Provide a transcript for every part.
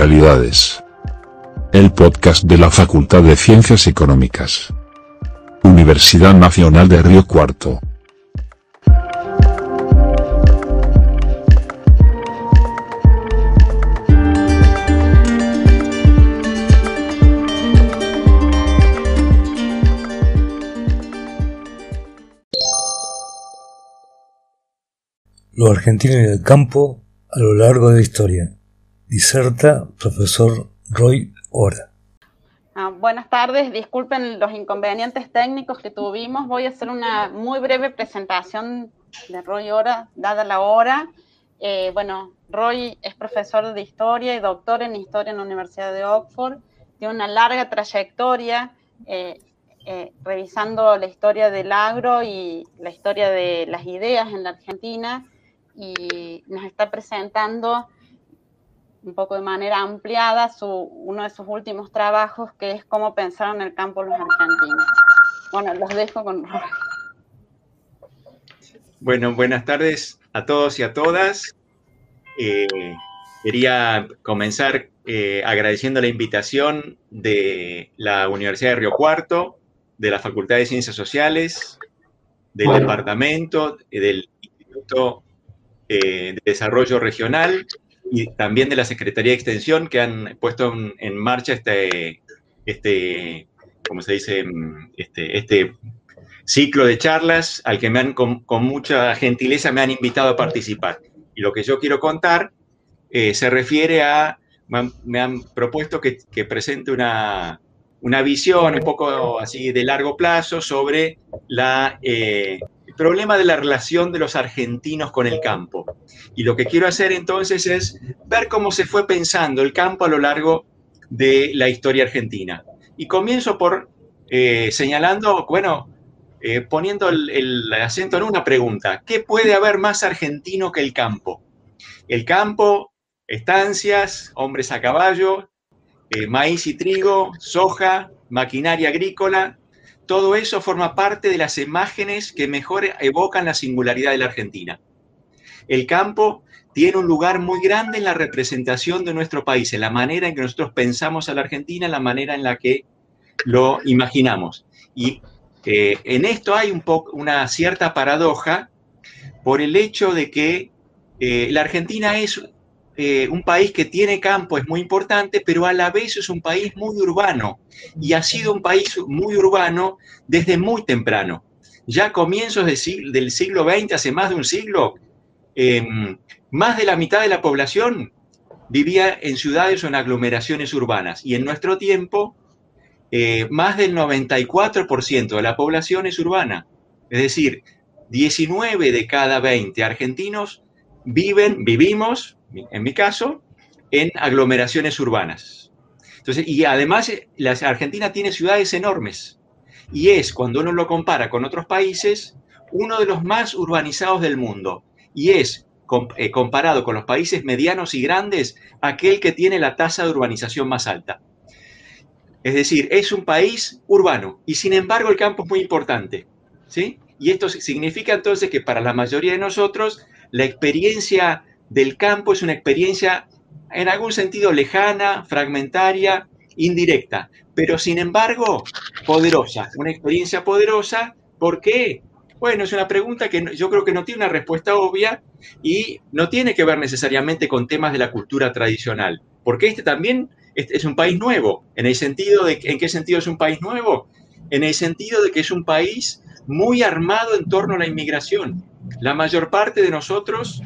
realidades. El podcast de la Facultad de Ciencias Económicas. Universidad Nacional de Río Cuarto. Los argentinos en el campo a lo largo de la historia. Diserta profesor Roy Ora. Ah, buenas tardes, disculpen los inconvenientes técnicos que tuvimos. Voy a hacer una muy breve presentación de Roy Ora, dada la hora. Eh, bueno, Roy es profesor de historia y doctor en historia en la Universidad de Oxford. Tiene una larga trayectoria eh, eh, revisando la historia del agro y la historia de las ideas en la Argentina y nos está presentando un poco de manera ampliada su, uno de sus últimos trabajos, que es cómo pensaron el campo los argentinos. Bueno, los dejo con Bueno, buenas tardes a todos y a todas. Eh, quería comenzar eh, agradeciendo la invitación de la Universidad de Río Cuarto, de la Facultad de Ciencias Sociales, del Departamento, del Instituto eh, de Desarrollo Regional y también de la Secretaría de Extensión que han puesto en, marcha este, este, ¿cómo se dice? Este, este ciclo de charlas al que me han, con, mucha gentileza me han invitado a participar. Y lo que yo quiero contar eh, se refiere a, me han, propuesto que, que presente una, una, visión un poco así de largo plazo sobre la eh, problema de la relación de los argentinos con el campo. Y lo que quiero hacer entonces es ver cómo se fue pensando el campo a lo largo de la historia argentina. Y comienzo por eh, señalando, bueno, eh, poniendo el, acento en una pregunta. ¿Qué puede haber más argentino que el campo? El campo, estancias, hombres a caballo, eh, maíz y trigo, soja, maquinaria agrícola, todo eso forma parte de las imágenes que mejor evocan la singularidad de la Argentina. El campo tiene un lugar muy grande en la representación de nuestro país, en la manera en que nosotros pensamos a la Argentina, en la manera en la que lo imaginamos. Y eh, en esto hay una cierta paradoja por el hecho de que eh, la Argentina es eh, un país que tiene campo, es muy importante, pero a la vez es un país muy urbano y ha sido un país muy urbano desde muy temprano. Ya comienzos del siglo, del siglo XX, hace más de un siglo, em, más de la mitad de la población vivía en ciudades o en aglomeraciones urbanas y en nuestro tiempo eh, más del 94% de la población es urbana. Es decir, 19 de cada 20 argentinos viven, vivimos en mi caso, en aglomeraciones urbanas. Entonces, y además la Argentina tiene ciudades enormes y es, cuando uno lo compara con otros países, uno de los más urbanizados del mundo y es, eh, comparado con los países medianos y grandes, aquel que tiene la tasa de urbanización más alta. Es decir, es un país urbano y sin embargo el campo es muy importante. ¿sí? Y esto significa entonces que para la mayoría de nosotros la experiencia del campo es una experiencia en algún sentido lejana, fragmentaria, indirecta, pero sin embargo poderosa, una experiencia poderosa. ¿Por qué? Bueno, es una pregunta que yo creo que no tiene una respuesta obvia y no tiene que ver necesariamente con temas de la cultura tradicional, porque este también es un país nuevo. ¿En el sentido en qué sentido es un país nuevo? En el sentido de que es un país muy armado en torno a la inmigración. La mayor parte de nosotros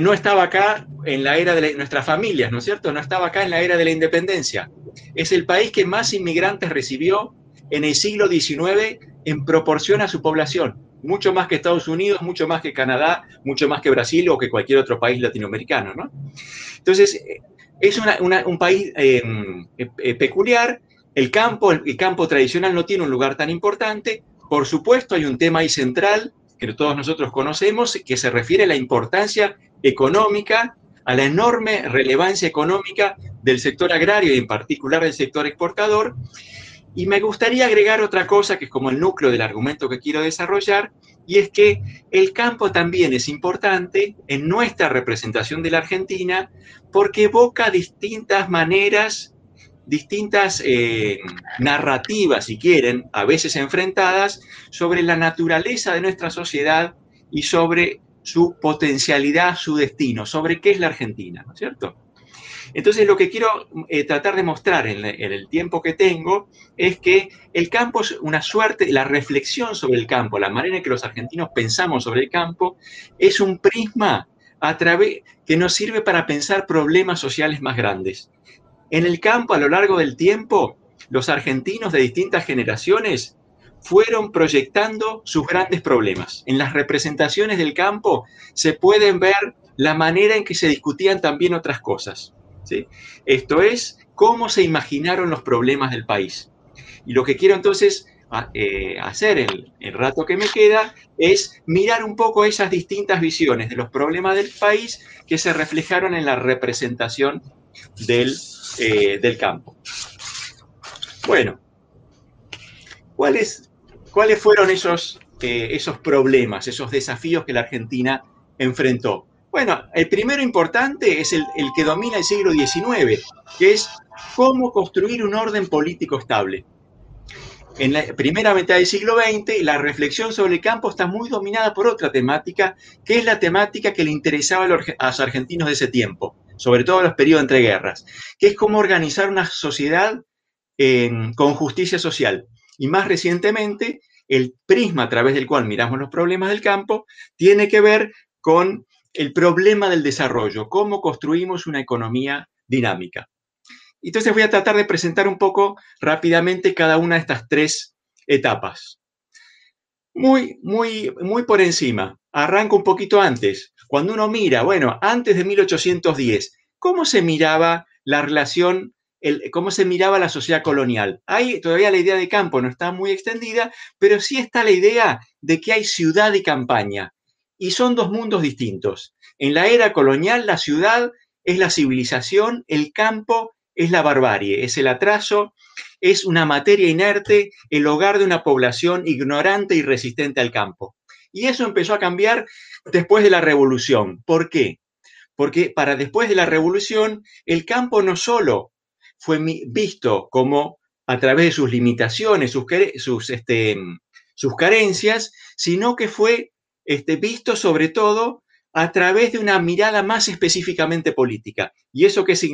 no estaba acá en la era de nuestras familias, ¿no es cierto? No estaba acá en la era de la independencia. Es el país que más inmigrantes recibió en el siglo XIX en proporción a su población. Mucho más que Estados Unidos, mucho más que Canadá, mucho más que Brasil o que cualquier otro país latinoamericano, ¿no? Entonces, es un país em, eh, peculiar. El campo, el campo tradicional no tiene un lugar tan importante. Por supuesto, hay un tema ahí central que todos nosotros conocemos, que se refiere a la importancia económica, a la enorme relevancia económica del sector agrario y en particular del sector exportador. Y me gustaría agregar otra cosa que es como el núcleo del argumento que quiero desarrollar, y es que el campo también es importante en nuestra representación de la Argentina porque evoca distintas maneras, distintas eh, narrativas, si quieren, a veces enfrentadas, sobre la naturaleza de nuestra sociedad y sobre su potencialidad, su destino, sobre qué es la Argentina, ¿no es cierto? Entonces, lo que quiero eh, tratar de mostrar en, el tiempo que tengo es que el campo es una suerte, la reflexión sobre el campo, la manera en que los argentinos pensamos sobre el campo, es un prisma a través que nos sirve para pensar problemas sociales más grandes. En el campo, a lo largo del tiempo, los argentinos de distintas generaciones fueron proyectando sus grandes problemas. En las representaciones del campo se pueden ver la manera en que se discutían también otras cosas. Esto es cómo se imaginaron los problemas del país. Y lo que quiero entonces eh, hacer en el rato que me queda es mirar un poco esas distintas visiones de los problemas del país que se reflejaron en la representación del, eh, campo. Bueno, ¿cuáles, cuáles fueron esos, eh, esos problemas, esos desafíos que la Argentina enfrentó? Bueno, el primero importante es el, que domina el siglo XIX, que es cómo construir un orden político estable. En la primera mitad del siglo XX, la reflexión sobre el campo está muy dominada por otra temática, que es la temática que le interesaba a los argentinos de ese tiempo, sobre todo en los periodos entre guerras, que es cómo organizar una sociedad con justicia social. Y más recientemente, el prisma a través del cual miramos los problemas del campo tiene que ver con el problema del desarrollo, cómo construimos una economía dinámica. Entonces voy a tratar de presentar un poco rápidamente cada una de estas tres etapas. Muy, muy, muy por encima. Arranco un poquito antes. Cuando uno mira, bueno, antes de 1810, ¿cómo se miraba la relación, el, cómo se miraba la sociedad colonial? Hay todavía la idea de campo, no está muy extendida, pero sí está la idea de que hay ciudad y campaña y son dos mundos distintos. En la era colonial, la ciudad es la civilización, el campo es la barbarie, es el atraso, es una materia inerte, el hogar de una población ignorante y resistente al campo. Y eso empezó a cambiar después de la revolución. ¿Por qué? Porque para después de la revolución, el campo no solo fue visto como a través de sus limitaciones, sus, sus, este, sus carencias, sino que fue este, visto sobre todo a través de una mirada más específicamente política. Y eso que es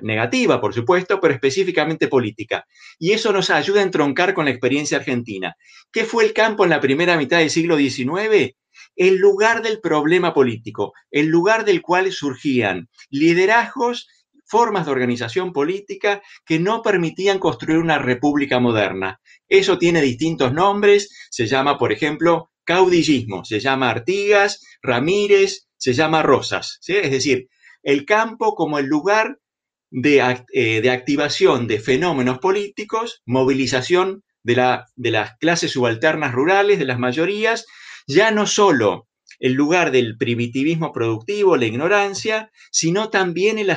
negativa, por supuesto, pero específicamente política. Y eso nos ayuda a entroncar con la experiencia argentina. ¿Qué fue el campo en la primera mitad del siglo XIX? El lugar del problema político, el lugar del cual surgían liderazgos formas de organización política que no permitían construir una república moderna. Eso tiene distintos nombres, se llama, por ejemplo, caudillismo, se llama Artigas, Ramírez, se llama Rosas, es decir, el campo como el lugar de, eh, de activación de fenómenos políticos, movilización de, la, de las clases subalternas rurales, de las mayorías, ya no solo el lugar del primitivismo productivo, la ignorancia, sino también el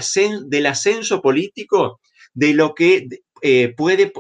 del ascenso político de lo que eh, puede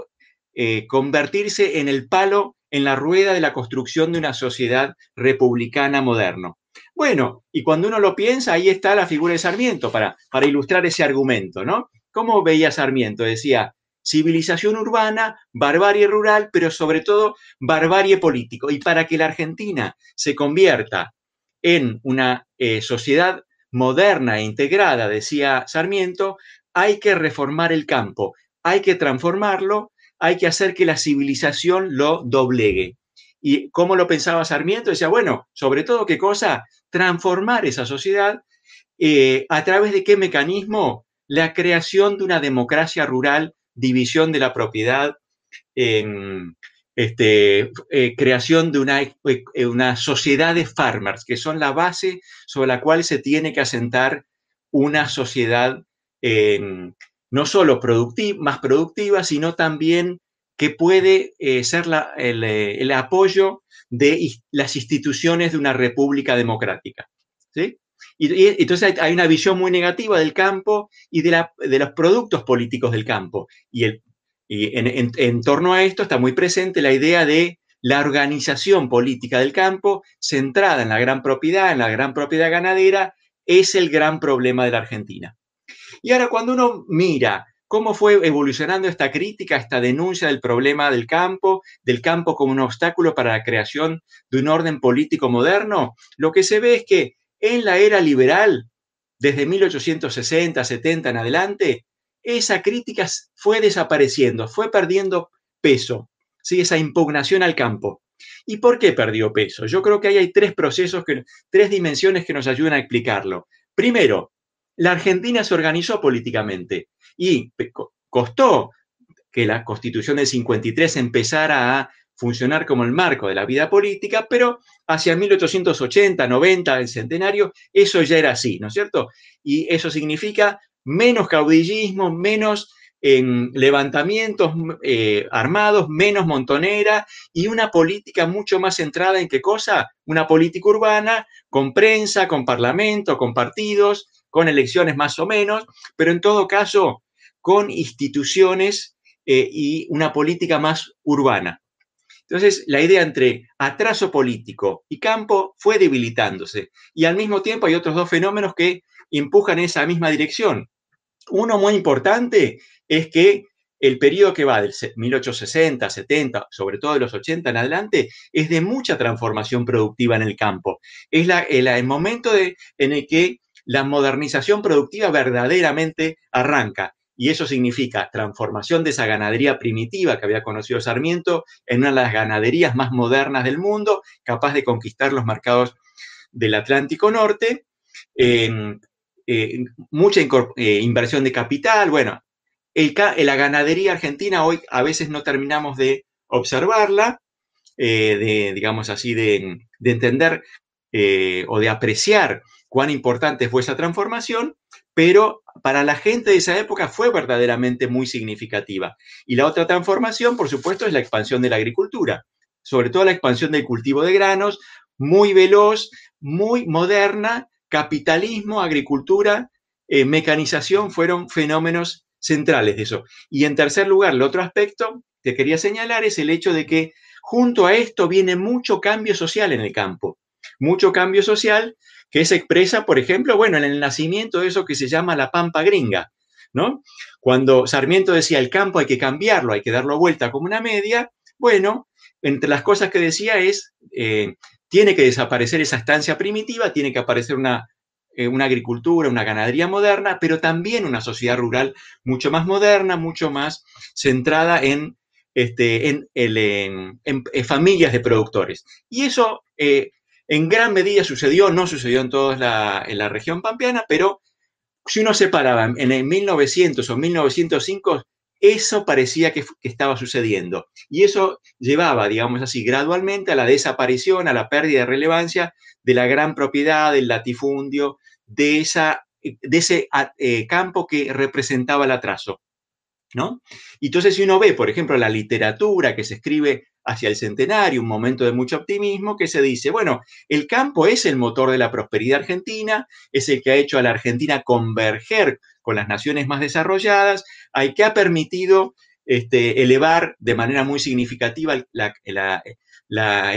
eh, convertirse en el palo en la rueda de la construcción de una sociedad republicana moderna. Bueno, y cuando uno lo piensa, ahí está la figura de Sarmiento para, para ilustrar ese argumento, ¿no? ¿Cómo veía Sarmiento? Decía, civilización urbana, barbarie rural, pero sobre todo barbarie político. Y para que la Argentina se convierta en una eh, sociedad moderna e integrada, decía Sarmiento, hay que reformar el campo, hay que transformarlo hay que hacer que la civilización lo doblegue. ¿Y cómo lo pensaba Sarmiento? Decía, bueno, sobre todo, ¿qué cosa? Transformar esa sociedad eh, a través de qué mecanismo? La creación de una democracia rural, división de la propiedad, este, eh, creación de una, eh, una, sociedad de farmers, que son la base sobre la cual se tiene que asentar una sociedad no solo más productiva, sino también que puede eh, ser eh, el, apoyo de las instituciones de una república democrática. ¿sí? Y, entonces hay, una visión muy negativa del campo y de, los productos políticos del campo. Y, en, torno a esto está muy presente la idea de la organización política del campo, centrada en la gran propiedad, en la gran propiedad ganadera, es el gran problema de la Argentina. Y ahora cuando uno mira cómo fue evolucionando esta crítica, esta denuncia del problema del campo, del campo como un obstáculo para la creación de un orden político moderno, lo que se ve es que en la era liberal, desde 1860, 70 en adelante, esa crítica fue desapareciendo, fue perdiendo peso, ¿sí? esa impugnación al campo. ¿Y por qué perdió peso? Yo creo que ahí hay tres procesos, tres dimensiones que nos ayudan a explicarlo. Primero, la Argentina se organizó políticamente y costó que la constitución del 53 empezara a funcionar como el marco de la vida política, pero hacia 1880, 90, el centenario, eso ya era así, ¿no es cierto? Y eso significa menos caudillismo, menos em, levantamientos eh, armados, menos montonera y una política mucho más centrada en qué cosa? Una política urbana con prensa, con parlamento, con partidos, con elecciones más o menos, pero en todo caso con instituciones eh, y una política más urbana. Entonces, la idea entre atraso político y campo fue debilitándose. Y al mismo tiempo hay otros dos fenómenos que empujan esa misma dirección. Uno muy importante es que el periodo que va del 1860, 70, sobre todo de los 80 en adelante, es de mucha transformación productiva en el campo. Es el, momento en el que la modernización productiva verdaderamente arranca. Y eso significa transformación de esa ganadería primitiva que había conocido Sarmiento en una de las ganaderías más modernas del mundo, capaz de conquistar los mercados del Atlántico Norte, mucha eh, inversión de capital. Bueno, la ganadería argentina hoy a veces no terminamos de observarla, eh, de, digamos así, de, entender eh, o de apreciar cuán importante fue esa transformación, pero para la gente de esa época fue verdaderamente muy significativa. Y la otra transformación, por supuesto, es la expansión de la agricultura, sobre todo la expansión del cultivo de granos, muy veloz, muy moderna, capitalismo, agricultura, eh, mecanización fueron fenómenos centrales de eso. Y en tercer lugar, el otro aspecto que quería señalar es el hecho de que junto a esto viene mucho cambio social en el campo, mucho cambio social que se expresa, por ejemplo, bueno, en el nacimiento de eso que se llama la pampa gringa, ¿no? Cuando Sarmiento decía el campo hay que cambiarlo, hay que darlo vuelta como una media, bueno, entre las cosas que decía es, eh, tiene que desaparecer esa estancia primitiva, tiene que aparecer una, eh, una agricultura, una ganadería moderna, pero también una sociedad rural mucho más moderna, mucho más centrada en, este, en, en, familias de productores. Y eso eh, en gran medida sucedió, no sucedió en toda la, en la región pampeana, pero si uno se paraba en el 1900 o 1905, eso parecía que, estaba sucediendo. Y eso llevaba, digamos así, gradualmente a la desaparición, a la pérdida de relevancia de la gran propiedad, del latifundio, de, esa, de ese eh, campo que representaba el atraso. ¿no? Entonces, si uno ve, por ejemplo, la literatura que se escribe hacia el centenario, un momento de mucho optimismo, que se dice, bueno, el campo es el motor de la prosperidad argentina, es el que ha hecho a la Argentina converger con las naciones más desarrolladas, hay que ha permitido este, elevar de manera muy significativa el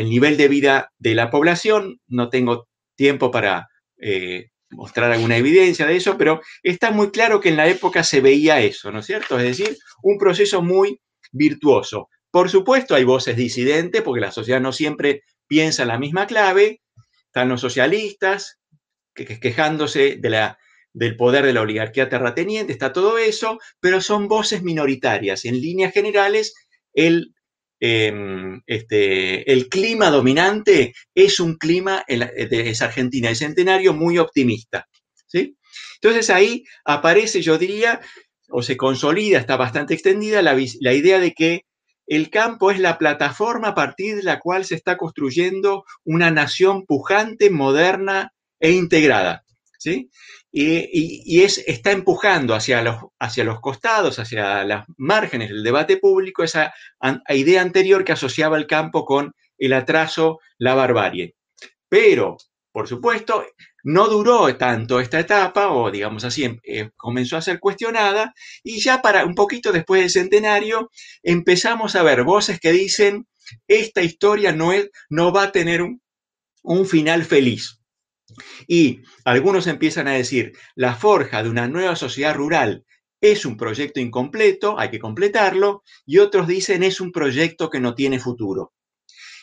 nivel de vida de la población. No tengo tiempo para eh, mostrar alguna evidencia de eso, pero está muy claro que en la época se veía eso, ¿no es cierto? Es decir, un proceso muy virtuoso. Por supuesto, hay voces disidentes, porque la sociedad no siempre piensa en la misma clave. Están los socialistas quejándose de la, del poder de la oligarquía terrateniente, está todo eso, pero son voces minoritarias. En líneas generales, el, em, este, el clima dominante es un clima, es Argentina, el centenario muy optimista. ¿sí? Entonces ahí aparece, yo diría, o se consolida, está bastante extendida, la, la idea de que el campo es la plataforma a partir de la cual se está construyendo una nación pujante, moderna e integrada. ¿sí? Y, es, está empujando hacia los, hacia los costados, hacia las márgenes del debate público, esa idea anterior que asociaba el campo con el atraso, la barbarie. Pero, por supuesto, no duró tanto esta etapa, o digamos así, em, eh, comenzó a ser cuestionada, y ya para un poquito después del centenario empezamos a ver voces que dicen, esta historia no, es, no va a tener un, un final feliz. Y algunos empiezan a decir, la forja de una nueva sociedad rural es un proyecto incompleto, hay que completarlo, y otros dicen es un proyecto que no tiene futuro.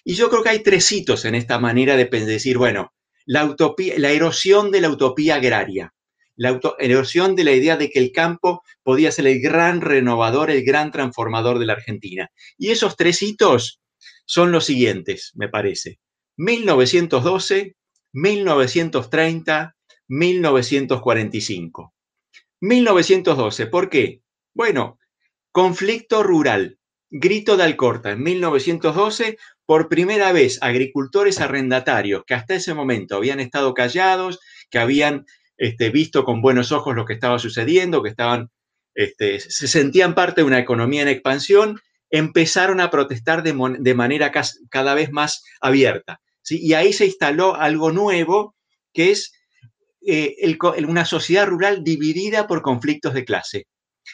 Y yo creo que hay tres hitos en esta manera de decir, bueno, la, utopía, la erosión de la utopía agraria, la erosión de la idea de que el campo podía ser el gran renovador, el gran transformador de la Argentina. Y esos tres hitos son los siguientes, me parece. 1912, 1930, 1945. 1912, ¿por qué? Bueno, conflicto rural, grito de Alcorta en 1912, por primera vez agricultores arrendatarios que hasta ese momento habían estado callados, que habían este, visto con buenos ojos lo que estaba sucediendo, que estaban, este, se sentían parte de una economía en expansión, empezaron a protestar de, manera cada vez más abierta. Y ahí se instaló algo nuevo, que es eh, una sociedad rural dividida por conflictos de clase.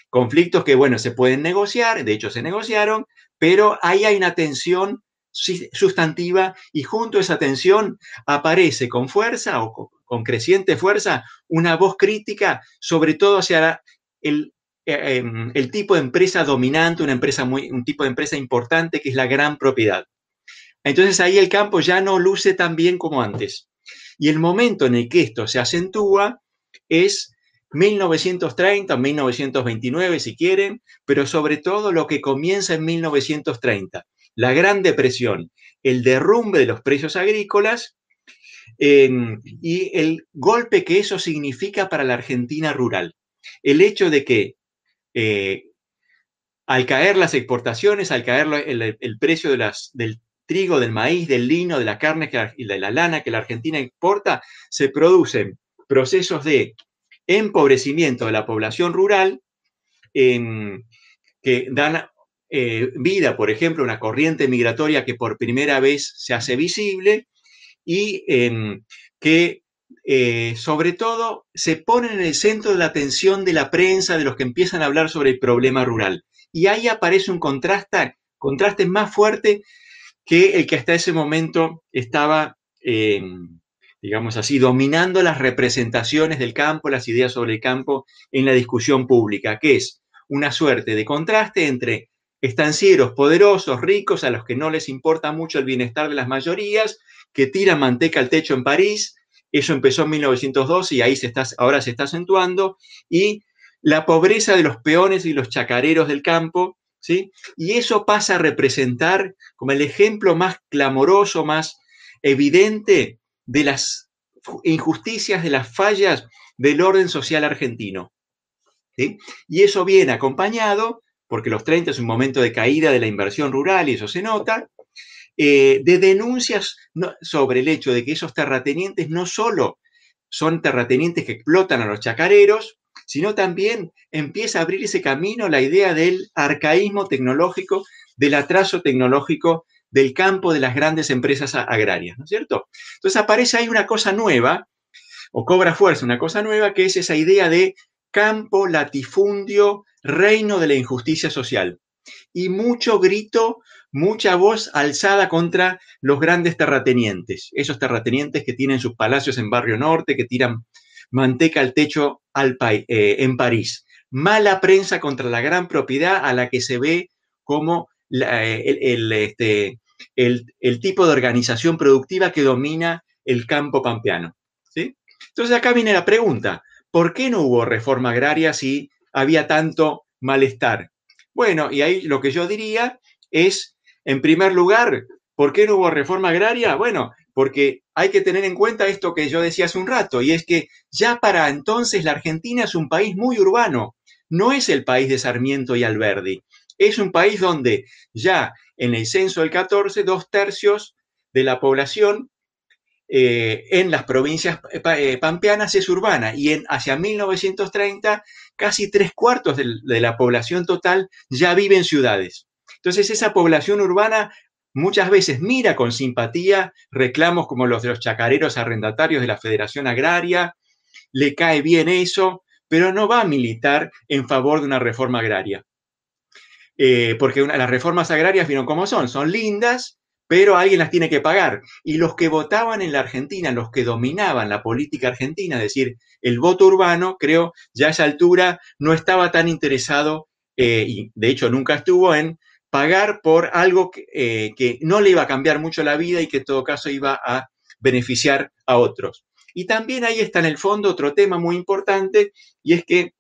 Conflictos que, bueno, se pueden negociar, de hecho se negociaron, pero ahí hay una tensión sustantiva y junto a esa tensión aparece con fuerza o con creciente fuerza una voz crítica, sobre todo hacia el, eh, em, el tipo de empresa dominante, una empresa muy, un tipo de empresa importante que es la gran propiedad. Entonces ahí el campo ya no luce tan bien como antes. Y el momento en el que esto se acentúa es 1930, 1929 si quieren, pero sobre todo lo que comienza en 1930, la Gran Depresión, el derrumbe de los precios agrícolas y el golpe que eso significa para la Argentina rural. El hecho de que eh, al caer las exportaciones, al caer el, precio del trigo, del maíz, del lino, de la carne y de la lana que la Argentina exporta, se producen procesos de empobrecimiento de la población rural que dan eh, vida, por ejemplo, a una corriente migratoria que por primera vez se hace visible y que eh, sobre todo se pone en el centro de la atención de la prensa, de los que empiezan a hablar sobre el problema rural. Y ahí aparece un contraste, contraste más fuerte que el que hasta ese momento estaba, digamos así, dominando las representaciones del campo, las ideas sobre el campo en la discusión pública, que es una suerte de contraste entre estancieros poderosos, ricos, a los que no les importa mucho el bienestar de las mayorías, que tiran manteca al techo en París, eso empezó en 1912 y ahí se está, ahora se está acentuando, y la pobreza de los peones y los chacareros del campo, y eso pasa a representar como el ejemplo más clamoroso, más evidente de las injusticias, de las fallas del orden social argentino. Y eso viene acompañado, porque los 30 es un momento de caída de la inversión rural y eso se nota, eh, de denuncias sobre el hecho de que esos terratenientes no solo son terratenientes que explotan a los chacareros, sino también empieza a abrir ese camino la idea del arcaísmo tecnológico, del atraso tecnológico del campo de las grandes empresas agrarias, ¿no es cierto? Entonces aparece ahí una cosa nueva, o cobra fuerza una cosa nueva, que es esa idea de campo, latifundio, reino de la injusticia social. Y mucho grito, mucha voz alzada contra los grandes terratenientes, esos terratenientes que tienen sus palacios en Barrio Norte, que tiran manteca al techo al eh, en París. Mala prensa contra la gran propiedad a la que se ve como eh, el, este, el, tipo de organización productiva que domina el campo pampeano. ¿sí? Entonces acá viene la pregunta, ¿por qué no hubo reforma agraria si había tanto malestar? Bueno, y ahí lo que yo diría es, en primer lugar, ¿por qué no hubo reforma agraria? Bueno, porque hay que tener en cuenta esto que yo decía hace un rato, y es que ya para entonces la Argentina es un país muy urbano, no es el país de Sarmiento y Alberdi, es un país donde ya en el censo del 14, dos tercios de la población eh, en las provincias eh, eh, pampeanas es urbana y en, hacia 1930 casi tres cuartos de, de la población total ya vive en ciudades. Entonces esa población urbana muchas veces mira con simpatía reclamos como los de los chacareros arrendatarios de la Federación Agraria, le cae bien eso, pero no va a militar en favor de una reforma agraria. Eh, porque las reformas agrarias vieron cómo son, son lindas, pero alguien las tiene que pagar. Y los que votaban en la Argentina, los que dominaban la política argentina, es decir, el voto urbano, creo, ya a esa altura no estaba tan interesado, eh, y de hecho nunca estuvo en pagar por algo eh, que, no le iba a cambiar mucho la vida y que en todo caso iba a beneficiar a otros. Y también ahí está en el fondo otro tema muy importante, y es que,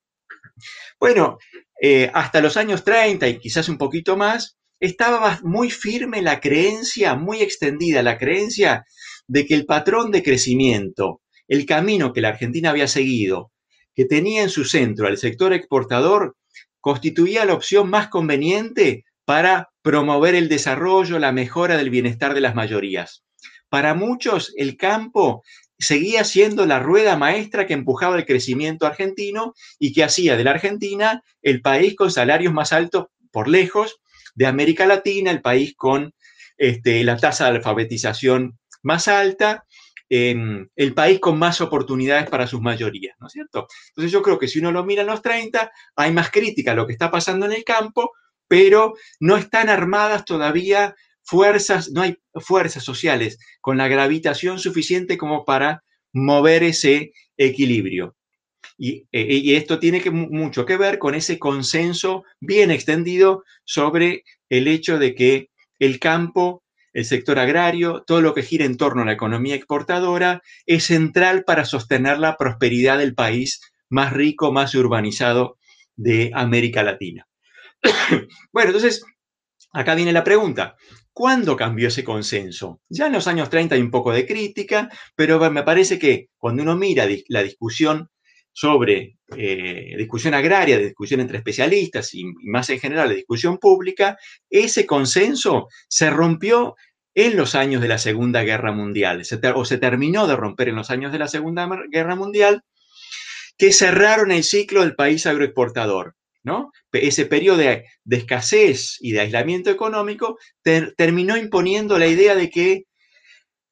bueno, eh, hasta los años 30 y quizás un poquito más, estaba muy firme la creencia, muy extendida la creencia de que el patrón de crecimiento, el camino que la Argentina había seguido, que tenía en su centro al sector exportador, constituía la opción más conveniente para promover el desarrollo, la mejora del bienestar de las mayorías. Para muchos, el campo seguía siendo la rueda maestra que empujaba el crecimiento argentino y que hacía de la Argentina el país con salarios más altos por lejos de América Latina, el país con este, la tasa de alfabetización más alta, em, el país con más oportunidades para sus mayorías, ¿no es cierto? Entonces yo creo que si uno lo mira en los 30, hay más crítica a lo que está pasando en el campo, pero no están armadas todavía fuerzas, no hay fuerzas sociales con la gravitación suficiente como para mover ese equilibrio. Y, eh, esto tiene mucho que ver con ese consenso bien extendido sobre el hecho de que el campo, el sector agrario, todo lo que gira en torno a la economía exportadora, es central para sostener la prosperidad del país más rico, más urbanizado de América Latina. bueno, entonces, acá viene la pregunta. ¿Cuándo cambió ese consenso? Ya en los años 30 hay un poco de crítica, pero me parece que cuando uno mira la discusión sobre eh, discusión agraria, discusión entre especialistas y, más en general de discusión pública, ese consenso se rompió en los años de la Segunda Guerra Mundial, o se terminó de romper en los años de la Segunda Guerra Mundial, que cerraron el ciclo del país agroexportador. ¿No? Ese periodo de, escasez y de aislamiento económico terminó imponiendo la idea de que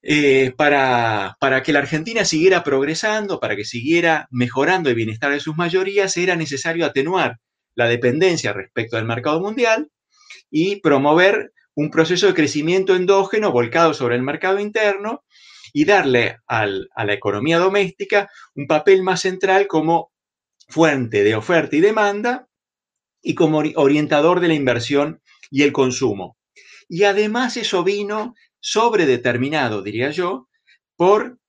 eh, para, que la Argentina siguiera progresando, para que siguiera mejorando el bienestar de sus mayorías, era necesario atenuar la dependencia respecto al mercado mundial y promover un proceso de crecimiento endógeno volcado sobre el mercado interno y darle a la economía doméstica un papel más central como fuente de oferta y demanda y como orientador de la inversión y el consumo. Y además eso vino sobredeterminado, diría yo, por,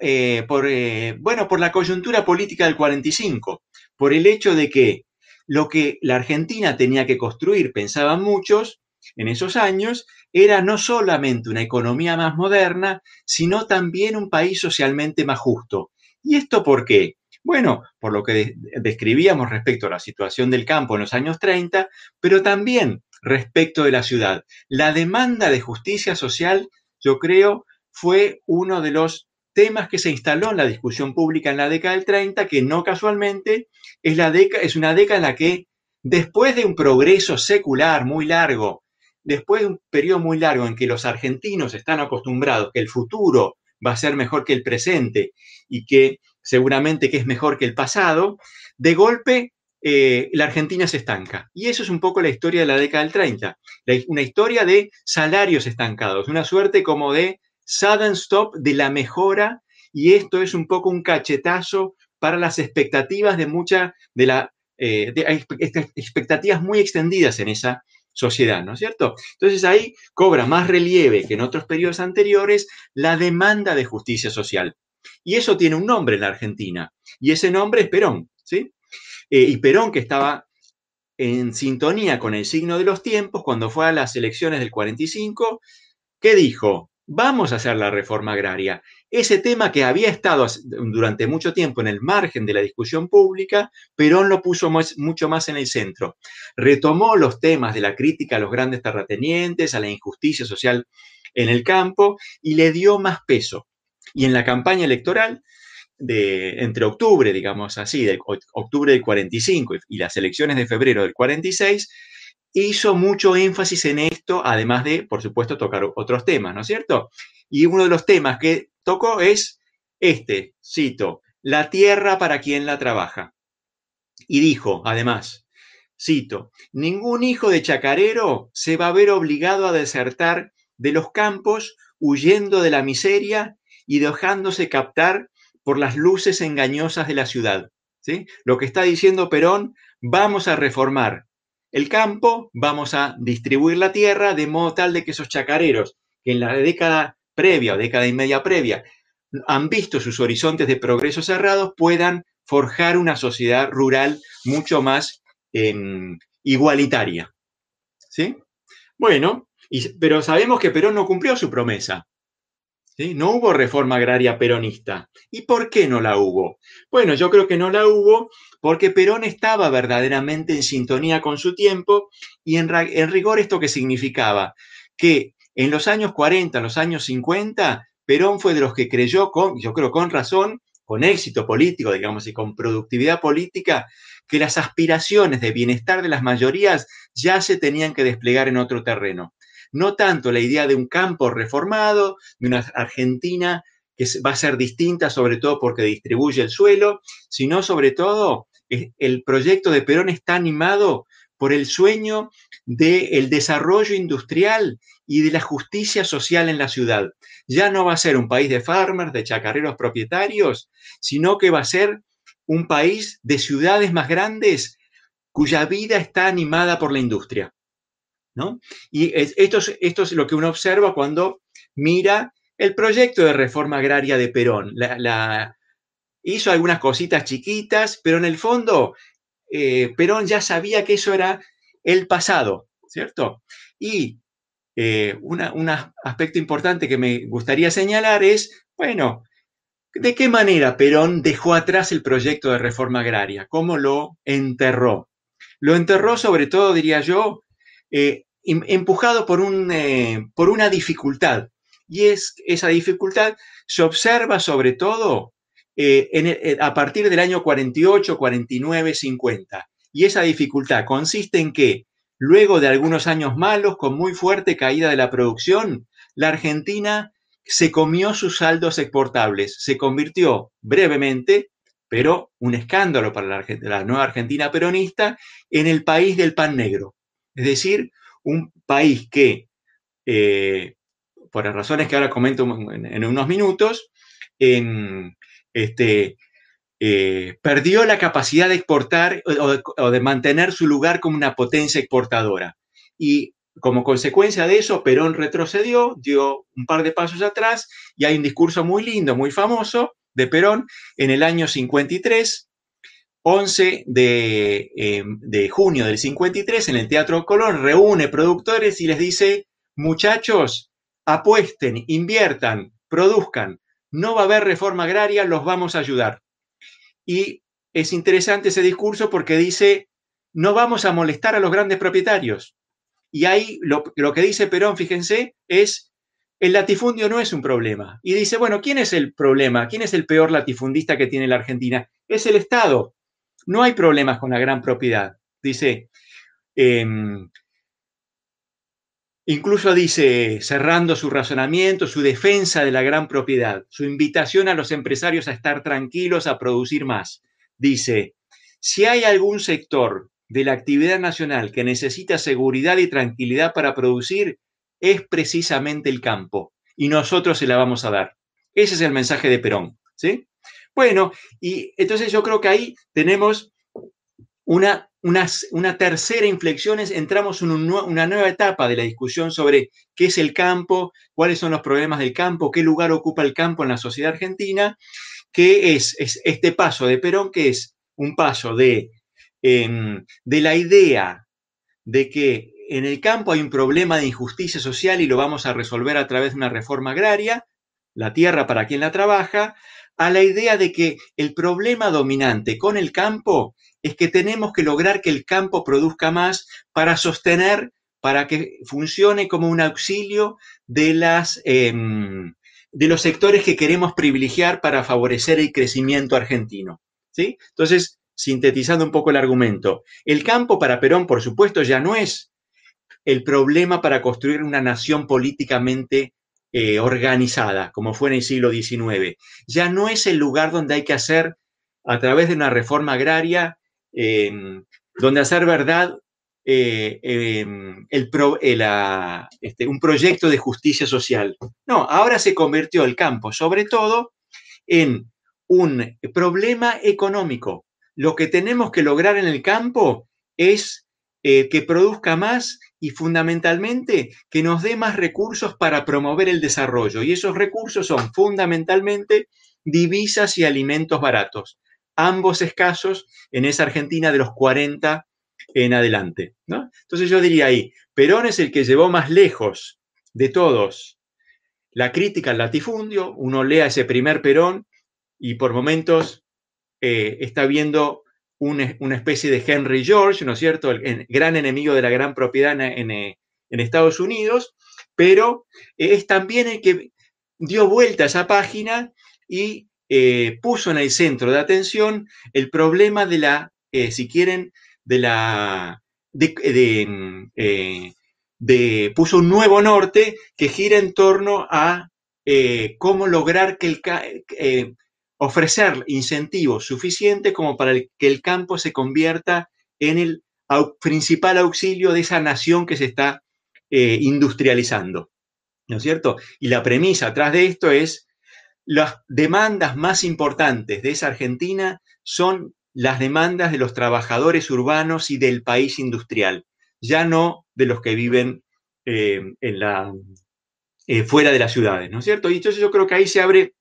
eh, por, eh, bueno, por la coyuntura política del 45, por el hecho de que lo que la Argentina tenía que construir, pensaban muchos en esos años, era no solamente una economía más moderna, sino también un país socialmente más justo. ¿Y esto por qué? Bueno, por lo que describíamos respecto a la situación del campo en los años 30, pero también respecto de la ciudad. La demanda de justicia social, yo creo, fue uno de los temas que se instaló en la discusión pública en la década del 30, que no casualmente es, la es una década en la que, después de un progreso secular muy largo, después de un periodo muy largo en que los argentinos están acostumbrados que el futuro va a ser mejor que el presente y que seguramente que es mejor que el pasado, de golpe eh, la Argentina se estanca. Y eso es un poco la historia de la década del 30, una historia de salarios estancados, una suerte como de sudden stop de la mejora, y esto es un poco un cachetazo para las expectativas de mucha, de la, eh, expectativas muy extendidas en esa sociedad, ¿no es cierto? Entonces ahí cobra más relieve que en otros periodos anteriores la demanda de justicia social. Y eso tiene un nombre en la Argentina, y ese nombre es Perón, ¿sí? Eh, y Perón, que estaba en sintonía con el signo de los tiempos, cuando fue a las elecciones del 45, ¿qué dijo? Vamos a hacer la reforma agraria. Ese tema que había estado durante mucho tiempo en el margen de la discusión pública, Perón lo puso mucho más en el centro. Retomó los temas de la crítica a los grandes terratenientes, a la injusticia social en el campo y le dio más peso. Y en la campaña electoral de, entre octubre, digamos así, de octubre del 45 y las elecciones de febrero del 46, hizo mucho énfasis en esto, además de, por supuesto, tocar otros temas, ¿no es cierto? Y uno de los temas que tocó es este, cito, la tierra para quien la trabaja. Y dijo, además, cito, ningún hijo de chacarero se va a ver obligado a desertar de los campos huyendo de la miseria y dejándose captar por las luces engañosas de la ciudad. ¿sí? Lo que está diciendo Perón, vamos a reformar el campo, vamos a distribuir la tierra de modo tal de que esos chacareros que en la década previa o década y media previa han visto sus horizontes de progreso cerrados puedan forjar una sociedad rural mucho más em, igualitaria. ¿Sí? Bueno, pero sabemos que Perón no cumplió su promesa. No hubo reforma agraria peronista. ¿Y por qué no la hubo? Bueno, yo creo que no la hubo porque Perón estaba verdaderamente en sintonía con su tiempo y en, en rigor esto que significaba que en los años 40, en los años 50, Perón fue de los que creyó, con, yo creo con razón, con éxito político, digamos, y con productividad política, que las aspiraciones de bienestar de las mayorías ya se tenían que desplegar en otro terreno no tanto la idea de un campo reformado, de una Argentina que va a ser distinta, sobre todo porque distribuye el suelo, sino sobre todo eh, el proyecto de Perón está animado por el sueño del desarrollo industrial y de la justicia social en la ciudad. Ya no va a ser un país de farmers, de chacarreros propietarios, sino que va a ser un país de ciudades más grandes cuya vida está animada por la industria. Y esto es, esto es lo que uno observa cuando mira el proyecto de reforma agraria de Perón. La, hizo algunas cositas chiquitas, pero en el fondo eh, Perón ya sabía que eso era el pasado, ¿cierto? Y eh, un aspecto importante que me gustaría señalar es, bueno, ¿de qué manera Perón dejó atrás el proyecto de reforma agraria? ¿Cómo lo enterró? Lo enterró sobre todo, diría yo, eh, empujado por, un, eh, por una dificultad. Y es, esa dificultad se observa sobre todo eh, a partir del año 48, 49, 50. Y esa dificultad consiste en que, luego de algunos años malos, con muy fuerte caída de la producción, la Argentina se comió sus saldos exportables, se convirtió brevemente, pero un escándalo para la nueva Argentina peronista, en el país del pan negro. Es decir, un país que, eh, por las razones que ahora comento en, unos minutos, este, eh, perdió la capacidad de exportar o de, mantener su lugar como una potencia exportadora. Y como consecuencia de eso, Perón retrocedió, dio un par de pasos atrás y hay un discurso muy lindo, muy famoso de Perón en el año 53, 11 em, de, junio del 53 en el Teatro Colón, reúne productores y les dice, muchachos, apuesten, inviertan, produzcan, no va a haber reforma agraria, los vamos a ayudar. Y es interesante ese discurso porque dice, no vamos a molestar a los grandes propietarios. Y ahí lo, lo que dice Perón, fíjense, es, el latifundio no es un problema. Y dice, bueno, ¿quién es el problema? ¿Quién es el peor latifundista que tiene la Argentina? Es el Estado. No hay problemas con la gran propiedad. Dice, em, incluso dice, cerrando su razonamiento, su defensa de la gran propiedad, su invitación a los empresarios a estar tranquilos, a producir más. Dice, si hay algún sector de la actividad nacional que necesita seguridad y tranquilidad para producir, es precisamente el campo. Y nosotros se la vamos a dar. Ese es el mensaje de Perón. ¿sí? Bueno, y entonces yo creo que ahí tenemos una, una, tercera inflexión, entramos en una nueva etapa de la discusión sobre qué es el campo, cuáles son los problemas del campo, qué lugar ocupa el campo en la sociedad argentina, que es, este paso de Perón, que es un paso de, em, de la idea de que en el campo hay un problema de injusticia social y lo vamos a resolver a través de una reforma agraria, la tierra para quien la trabaja, a la idea de que el problema dominante con el campo es que tenemos que lograr que el campo produzca más para sostener, para que funcione como un auxilio de, las, em, de los sectores que queremos privilegiar para favorecer el crecimiento argentino. ¿sí? Entonces, sintetizando un poco el argumento, el campo para Perón, por supuesto, ya no es el problema para construir una nación políticamente eh, organizada, como fue en el siglo XIX. Ya no es el lugar donde hay que hacer, a través de una reforma agraria, em, donde hacer verdad eh, em, el este, un proyecto de justicia social. No, ahora se convirtió el campo, sobre todo, en un problema económico. Lo que tenemos que lograr en el campo es eh, que produzca más y fundamentalmente que nos dé más recursos para promover el desarrollo. Y esos recursos son fundamentalmente divisas y alimentos baratos, ambos escasos en esa Argentina de los 40 en adelante. ¿no? Entonces yo diría ahí, Perón es el que llevó más lejos de todos la crítica al latifundio, uno lea ese primer Perón y por momentos eh, está viendo una especie de Henry George, ¿no es cierto?, el, gran enemigo de la gran propiedad en, en, Estados Unidos, pero es también el que dio vuelta a esa página y eh, puso en el centro de atención el problema de la, eh, si quieren, de la, puso un nuevo norte que gira en torno a cómo lograr que el, ofrecer incentivos suficientes como para que el campo se convierta en el principal auxilio de esa nación que se está eh, industrializando. ¿No es cierto? Y la premisa atrás de esto es las demandas más importantes de esa Argentina son las demandas de los trabajadores urbanos y del país industrial, ya no de los que viven eh, eh, fuera de las ciudades, ¿no es cierto? Y entonces yo creo que ahí se abre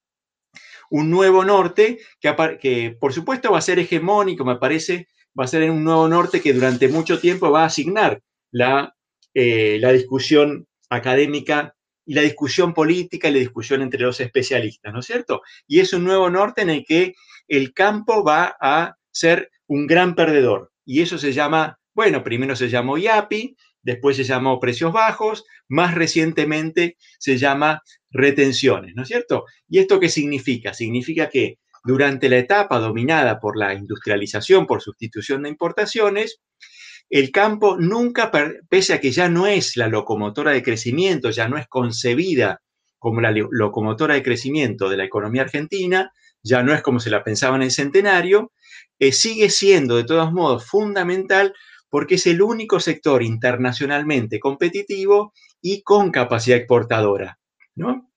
un nuevo norte que, por supuesto va a ser hegemónico, me parece, va a ser un nuevo norte que durante mucho tiempo va a asignar la, eh, la discusión académica y la discusión política y la discusión entre los especialistas, ¿no es cierto? Y es un nuevo norte en el que el campo va a ser un gran perdedor. Y eso se llama, bueno, primero se llamó IAPI, después se llamó precios bajos, más recientemente se llama retenciones, ¿no es cierto? ¿Y esto qué significa? Significa que durante la etapa dominada por la industrialización, por sustitución de importaciones, el campo nunca, pese a que ya no es la locomotora de crecimiento, ya no es concebida como la locomotora de crecimiento de la economía argentina, ya no es como se la pensaba en el centenario, eh, sigue siendo de todos modos fundamental porque es el único sector internacionalmente competitivo y con capacidad exportadora. ¿no?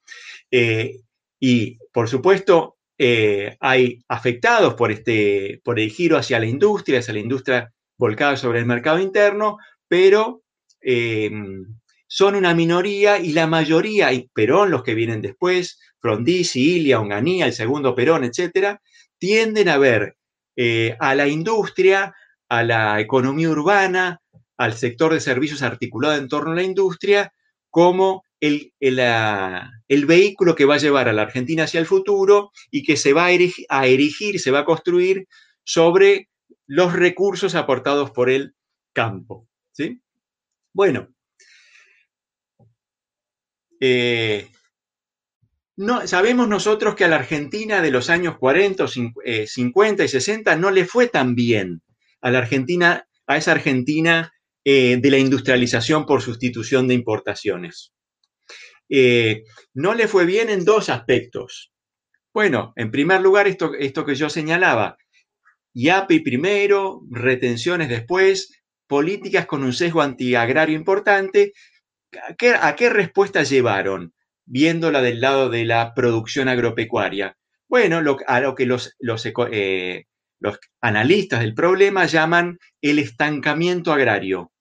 Eh, y, por supuesto, eh, hay afectados por, este, por el giro hacia la industria, hacia la industria volcada sobre el mercado interno, pero eh, son una minoría y la mayoría, y Perón, los que vienen después, Frondizi, Ilia, Onganía, el segundo Perón, etcétera, tienden a ver a la industria a la economía urbana, al sector de servicios articulado en torno a la industria, como el, el, vehículo que va a llevar a la Argentina hacia el futuro y que se va a erigir, se va a construir sobre los recursos aportados por el campo. ¿sí? Bueno, eh, no, sabemos nosotros que a la Argentina de los años 40, 50 y 60 no le fue tan bien a la Argentina, a esa Argentina eh, de la industrialización por sustitución de importaciones. Eh, no le fue bien en dos aspectos. Bueno, en primer lugar, esto, esto que yo señalaba, IAPI primero, retenciones después, políticas con un sesgo antiagrario importante. ¿A qué, respuesta llevaron? Viéndola del lado de la producción agropecuaria. Bueno, a lo que los, los eh, los analistas del problema llaman el estancamiento agrario.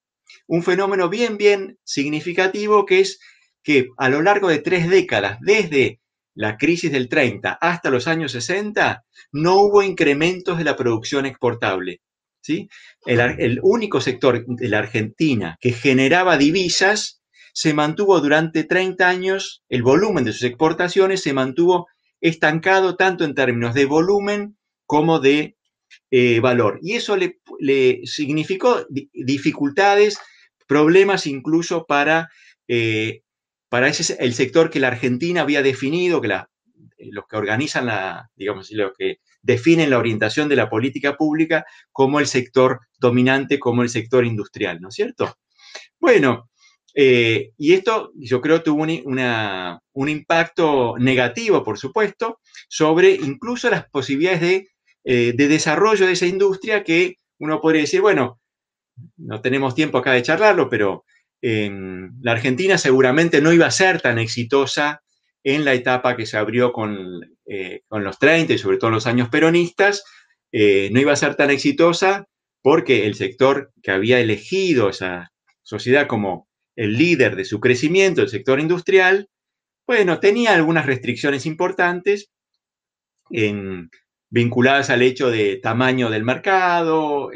Un fenómeno bien, bien significativo que es que a lo largo de tres décadas, desde la crisis del 30 hasta los años 60, no hubo incrementos de la producción exportable. ¿sí? El, el único sector de la Argentina que generaba divisas se mantuvo durante 30 años, el volumen de sus exportaciones se mantuvo estancado tanto en términos de volumen como de eh, valor. Y eso le, significó dificultades, problemas incluso para, eh, para ese, el sector que la Argentina había definido, que eh, los que organizan la, digamos, los que definen la orientación de la política pública como el sector dominante, como el sector industrial, ¿no es cierto? Bueno, y esto yo creo tuvo un impacto negativo, por supuesto, sobre incluso las posibilidades de eh, de desarrollo de esa industria que uno podría decir, bueno, no tenemos tiempo acá de charlarlo, pero la Argentina seguramente no iba a ser tan exitosa en la etapa que se abrió con, eh, los 30 y sobre todo los años peronistas, eh, no iba a ser tan exitosa porque el sector que había elegido esa sociedad como el líder de su crecimiento, el sector industrial, bueno, tenía algunas restricciones importantes vinculadas al hecho de tamaño del mercado,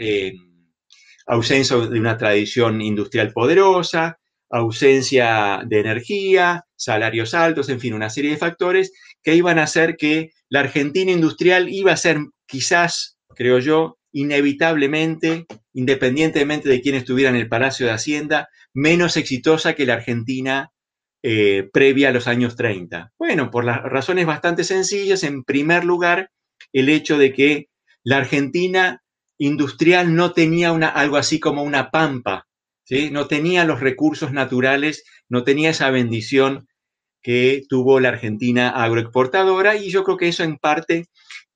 ausencia de una tradición industrial poderosa, ausencia de energía, salarios altos, en fin, una serie de factores que iban a hacer que la Argentina industrial iba a ser quizás, creo yo, inevitablemente, independientemente de quién estuviera en el Palacio de Hacienda, menos exitosa que la Argentina eh, previa a los años 30. Bueno, por las razones bastante sencillas. En primer lugar, el hecho de que la Argentina industrial no tenía algo así como una pampa, no tenía los recursos naturales, no tenía esa bendición que tuvo la Argentina agroexportadora y yo creo que eso en parte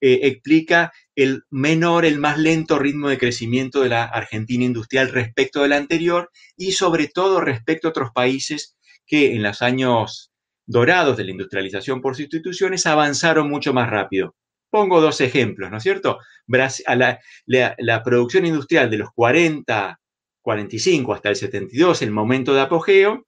eh, explica el menor, el más lento ritmo de crecimiento de la Argentina industrial respecto del anterior y sobre todo respecto a otros países que en los años dorados de la industrialización por sustituciones avanzaron mucho más rápido. Pongo dos ejemplos, ¿no es cierto? la, la, producción industrial de los 40, 45 hasta el 72, el momento de apogeo,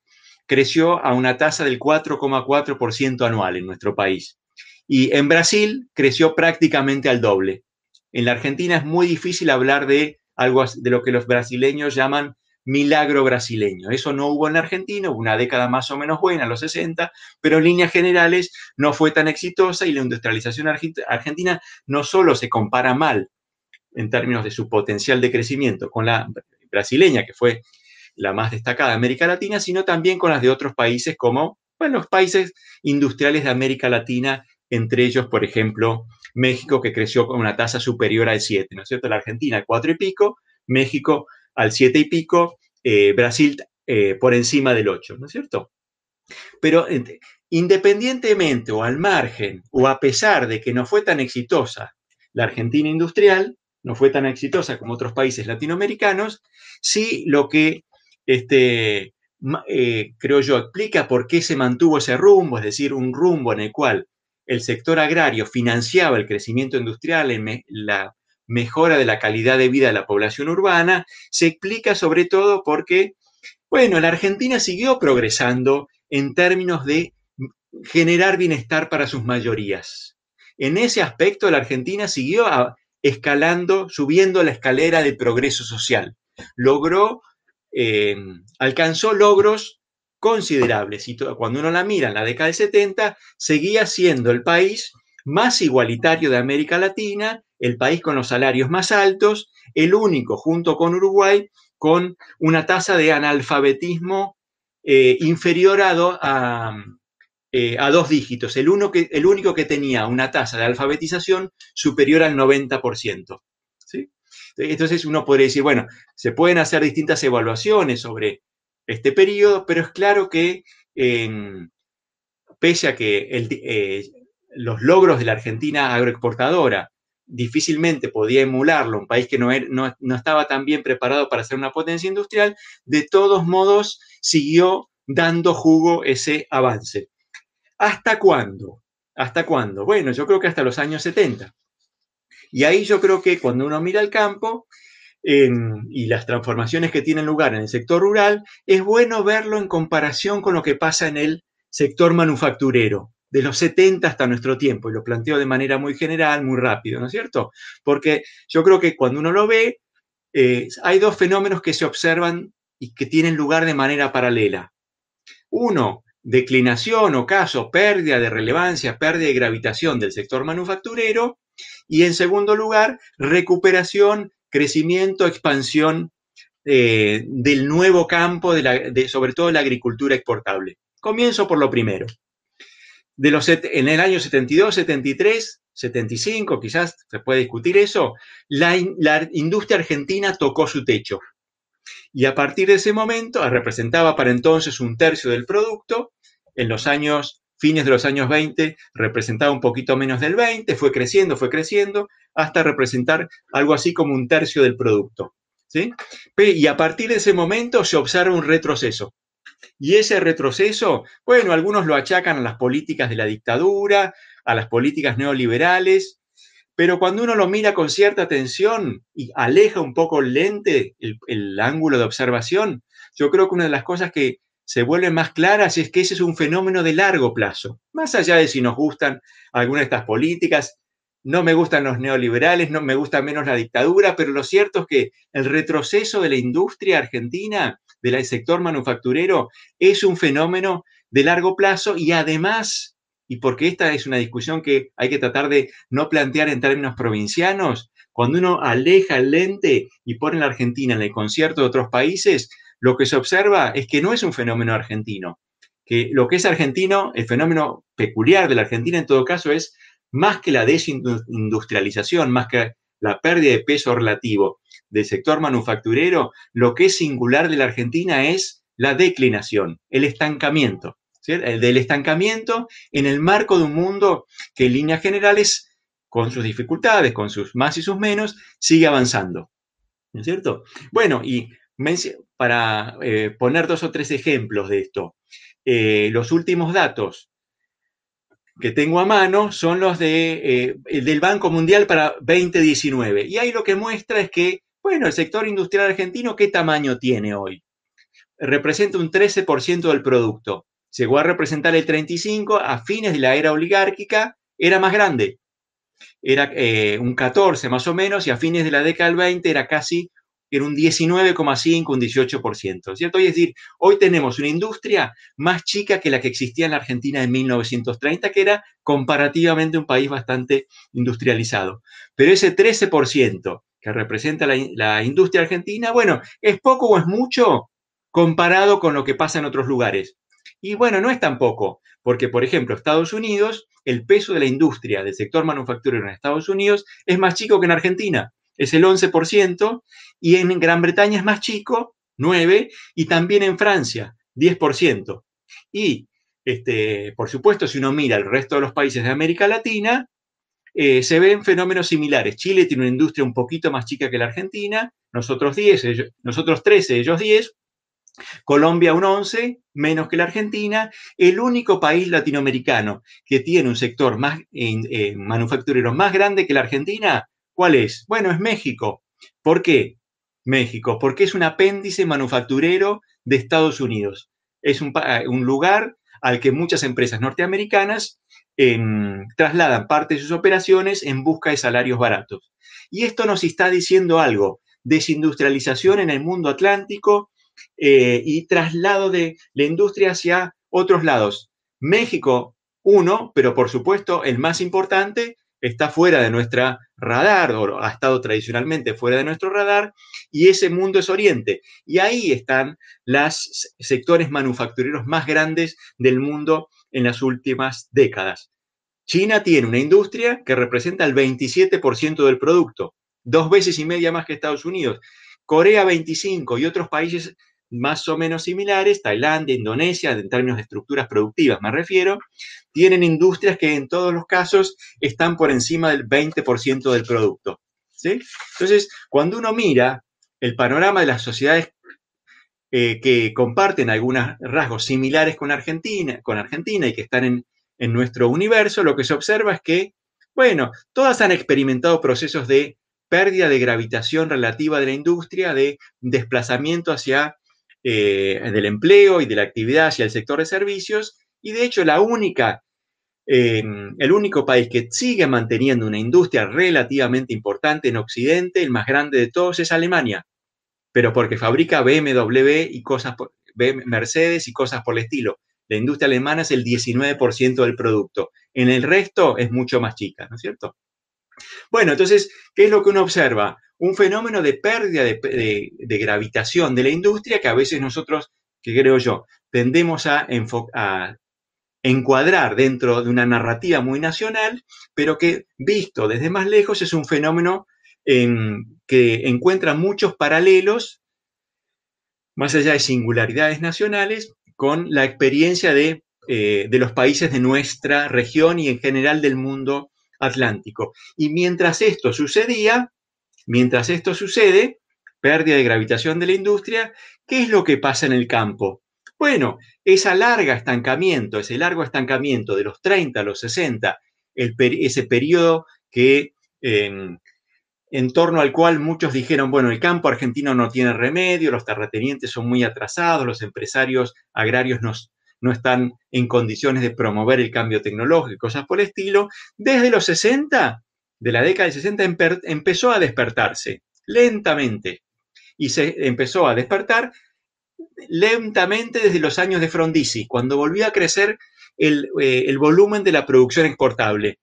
creció a una tasa del 4,4% anual en nuestro país. Y en Brasil creció prácticamente al doble. En la Argentina es muy difícil hablar de algo de lo que los brasileños llaman milagro brasileño. Eso no hubo en la Argentina, hubo una década más o menos buena, los 60, pero en líneas generales no fue tan exitosa y la industrialización argentina no solo se compara mal en términos de su potencial de crecimiento con la brasileña, que fue la más destacada de América Latina, sino también con las de otros países como bueno, los países industriales de América Latina, entre ellos, por ejemplo, México, que creció con una tasa superior al 7, ¿no es cierto? La Argentina al 4 y pico, México al 7 y pico, eh, Brasil eh, por encima del 8, ¿no es cierto? Pero independientemente o al margen o a pesar de que no fue tan exitosa la Argentina industrial, no fue tan exitosa como otros países latinoamericanos, sí lo que este, eh, creo yo explica por qué se mantuvo ese rumbo, es decir, un rumbo en el cual el sector agrario financiaba el crecimiento industrial, en la mejora de la calidad de vida de la población urbana, se explica sobre todo porque, bueno, la Argentina siguió progresando en términos de generar bienestar para sus mayorías. En ese aspecto, la Argentina siguió escalando, subiendo la escalera de progreso social. Logró, eh, alcanzó logros considerables. Y cuando uno la mira en la década del 70, seguía siendo el país más igualitario de América Latina, el país con los salarios más altos, el único junto con Uruguay con una tasa de analfabetismo eh, inferior a, eh, a, dos dígitos, el, uno que, el único que tenía una tasa de alfabetización superior al 90%. ¿sí? Entonces uno podría decir, bueno, se pueden hacer distintas evaluaciones sobre este periodo, pero es claro que pese a que eh, los logros de la Argentina agroexportadora difícilmente podía emularlo, un país que no, no, estaba tan bien preparado para ser una potencia industrial, de todos modos siguió dando jugo ese avance. ¿Hasta cuándo? ¿Hasta cuándo? Bueno, yo creo que hasta los años 70. Y ahí yo creo que cuando uno mira el campo y las transformaciones que tienen lugar en el sector rural, es bueno verlo en comparación con lo que pasa en el sector manufacturero de los 70 hasta nuestro tiempo, y lo planteo de manera muy general, muy rápido, ¿no es cierto? Porque yo creo que cuando uno lo ve, eh, hay dos fenómenos que se observan y que tienen lugar de manera paralela. Uno, declinación o caso, pérdida de relevancia, pérdida de gravitación del sector manufacturero, y en segundo lugar, recuperación, crecimiento, expansión eh, del nuevo campo, de sobre todo la agricultura exportable. Comienzo por lo primero de los, en el año 72, 73, 75, quizás se puede discutir eso, la, industria argentina tocó su techo. Y a partir de ese momento, representaba para entonces un tercio del producto, en los años, fines de los años 20, representaba un poquito menos del 20, fue creciendo, fue creciendo, hasta representar algo así como un tercio del producto. ¿sí? Y a partir de ese momento se observa un retroceso. Y ese retroceso, bueno, algunos lo achacan a las políticas de la dictadura, a las políticas neoliberales, pero cuando uno lo mira con cierta atención y aleja un poco el lente, el, ángulo de observación, yo creo que una de las cosas que se vuelven más claras es que ese es un fenómeno de largo plazo. Más allá de si nos gustan algunas de estas políticas, no me gustan los neoliberales, no me gusta menos la dictadura, pero lo cierto es que el retroceso de la industria argentina, del sector manufacturero, es un fenómeno de largo plazo y además, y porque esta es una discusión que hay que tratar de no plantear en términos provincianos, cuando uno aleja el lente y pone la Argentina en el concierto de otros países, lo que se observa es que no es un fenómeno argentino, que lo que es argentino, el fenómeno peculiar de la Argentina en todo caso es más que la desindustrialización, más que la pérdida de peso relativo del sector manufacturero, lo que es singular de la Argentina es la declinación, el estancamiento. El del estancamiento en el marco de un mundo que en líneas generales, con sus dificultades, con sus más y sus menos, sigue avanzando. ¿No es cierto? Bueno, y para eh, poner dos o tres ejemplos de esto, eh, los últimos datos que tengo a mano son los de, eh, del Banco Mundial para 2019. Y ahí lo que muestra es que, bueno, el sector industrial argentino, ¿qué tamaño tiene hoy? Representa un 13% del producto. Llegó a representar el 35% a fines de la era oligárquica, era más grande. Era eh, un 14 más o menos y a fines de la década del 20 era casi era un 19,5, un 18%, ¿cierto? es decir, hoy tenemos una industria más chica que la que existía en la Argentina en 1930, que era comparativamente un país bastante industrializado. Pero ese 13% que representa la, la industria argentina, bueno, ¿es poco o es mucho comparado con lo que pasa en otros lugares? Y bueno, no es tan poco, porque por ejemplo, Estados Unidos, el peso de la industria del sector manufacturero en Estados Unidos es más chico que en Argentina es el 11%, y en Gran Bretaña es más chico, 9%, y también en Francia, 10%. Y, este, por supuesto, si uno mira el resto de los países de América Latina, eh, se ven fenómenos similares. Chile tiene una industria un poquito más chica que la Argentina, nosotros 10, nosotros 13, ellos 10, Colombia un 11, menos que la Argentina. El único país latinoamericano que tiene un sector más, manufacturero más grande que la Argentina ¿Cuál es? Bueno, es México. ¿Por qué? México, porque es un apéndice manufacturero de Estados Unidos. Es un, lugar al que muchas empresas norteamericanas em, trasladan parte de sus operaciones en busca de salarios baratos. Y esto nos está diciendo algo, desindustrialización en el mundo atlántico eh, y traslado de la industria hacia otros lados. México, uno, pero por supuesto el más importante, está fuera de nuestra radar, o ha estado tradicionalmente fuera de nuestro radar, y ese mundo es Oriente. Y ahí están los sectores manufactureros más grandes del mundo en las últimas décadas. China tiene una industria que representa el 27% del producto, dos veces y media más que Estados Unidos. Corea 25 y otros países más o menos similares, Tailandia, Indonesia, en términos de estructuras productivas me refiero, tienen industrias que en todos los casos están por encima del 20% del producto. ¿sí? Entonces, cuando uno mira el panorama de las sociedades eh, que comparten algunos rasgos similares con Argentina, con Argentina y que están en, en nuestro universo, lo que se observa es que, bueno, todas han experimentado procesos de pérdida de gravitación relativa de la industria, de desplazamiento hacia eh, del empleo y de la actividad hacia el sector de servicios, y de hecho la única, em, el único país que sigue manteniendo una industria relativamente importante en Occidente, el más grande de todos, es Alemania, pero porque fabrica BMW y cosas, Mercedes y cosas por el estilo. La industria alemana es el 19% del producto. En el resto es mucho más chica, ¿no es cierto? Bueno, entonces, ¿qué es lo que uno observa? Un fenómeno de pérdida de, gravitación de la industria que a veces nosotros, que creo yo, tendemos a, encuadrar dentro de una narrativa muy nacional, pero que visto desde más lejos es un fenómeno que encuentra muchos paralelos, más allá de singularidades nacionales, con la experiencia de, eh, de los países de nuestra región y en general del mundo atlántico. Y mientras esto sucedía, Mientras esto sucede, pérdida de gravitación de la industria, ¿qué es lo que pasa en el campo? Bueno, ese larga estancamiento, ese largo estancamiento de los 30 a los 60, ese periodo que em, en torno al cual muchos dijeron, bueno, el campo argentino no tiene remedio, los terratenientes son muy atrasados, los empresarios agrarios no, no están en condiciones de promover el cambio tecnológico, cosas por el estilo, desde los 60, de la década de 60, empezó a despertarse lentamente y se empezó a despertar lentamente desde los años de Frondizi, cuando volvió a crecer el, eh, el volumen de la producción exportable.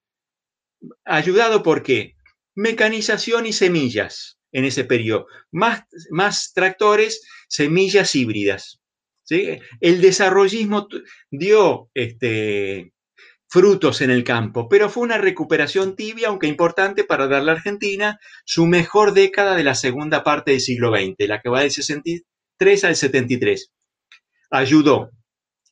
Ayudado por qué? Mecanización y semillas en ese periodo. Más, más tractores, semillas híbridas. ¿sí? El desarrollismo dio este, frutos en el campo, pero fue una recuperación tibia, aunque importante para darle a Argentina su mejor década de la segunda parte del siglo XX, la que va del 63 al 73. Ayudó.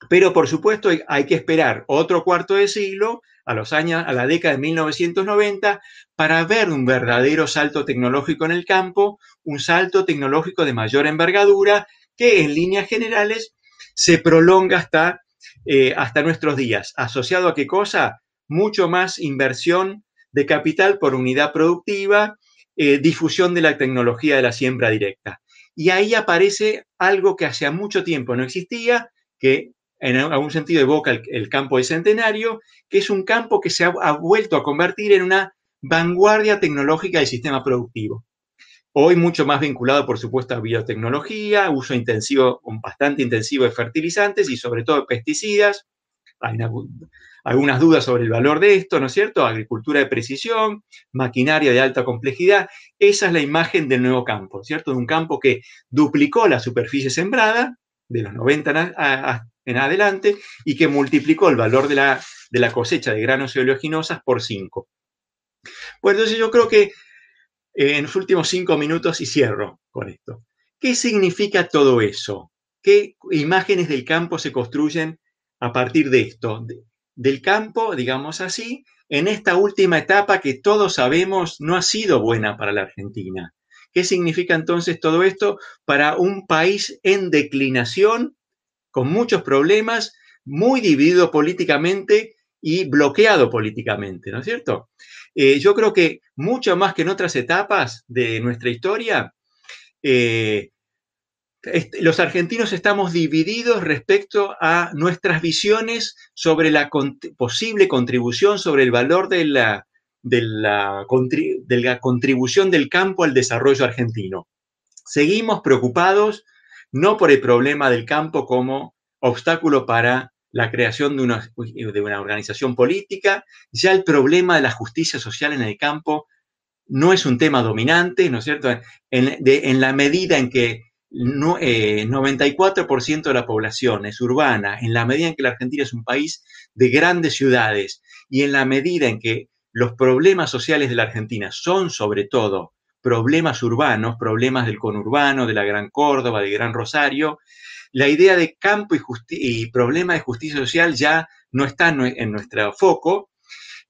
Pero por supuesto hay que esperar otro cuarto de siglo, a los años, a la década de 1990, para ver un verdadero salto tecnológico en el campo, un salto tecnológico de mayor envergadura que en líneas generales se prolonga hasta, eh, hasta nuestros días. ¿Asociado a qué cosa? Mucho más inversión de capital por unidad productiva, eh, difusión de la tecnología de la siembra directa. Y ahí aparece algo que hace mucho tiempo no existía, que en algún sentido evoca el, campo de centenario, que es un campo que se ha, ha vuelto a convertir en una vanguardia tecnológica del sistema productivo. Hoy mucho más vinculado, por supuesto, a biotecnología, uso intensivo, bastante intensivo de fertilizantes y sobre todo de pesticidas. Hay algunas dudas sobre el valor de esto, ¿no es cierto? Agricultura de precisión, maquinaria de alta complejidad. Esa es la imagen del nuevo campo, ¿cierto? De un campo que duplicó la superficie sembrada de los 90 en adelante y que multiplicó el valor de la, cosecha de granos y oleaginosas por 5. Pues entonces yo creo que en los últimos cinco minutos y cierro con esto. ¿Qué significa todo eso? ¿Qué imágenes del campo se construyen a partir de esto? del campo, digamos así, en esta última etapa que todos sabemos no ha sido buena para la Argentina. ¿Qué significa entonces todo esto para un país en declinación, con muchos problemas, muy dividido políticamente y bloqueado políticamente, ¿no es cierto? Eh, yo creo que mucho más que en otras etapas de nuestra historia, eh, los argentinos estamos divididos respecto a nuestras visiones sobre la posible contribución, sobre el valor de la, de la, contribución del campo al desarrollo argentino. Seguimos preocupados no por el problema del campo como obstáculo para la creación de una, de una organización política, ya el problema de la justicia social en el campo no es un tema dominante, ¿no es cierto? En, la medida en que no, 94% eh, de la población es urbana, en la medida en que la Argentina es un país de grandes ciudades y en la medida en que los problemas sociales de la Argentina son sobre todo problemas urbanos, problemas del conurbano, de la Gran Córdoba, de Gran Rosario, la idea de campo y, problema de justicia social ya no está en nuestro foco,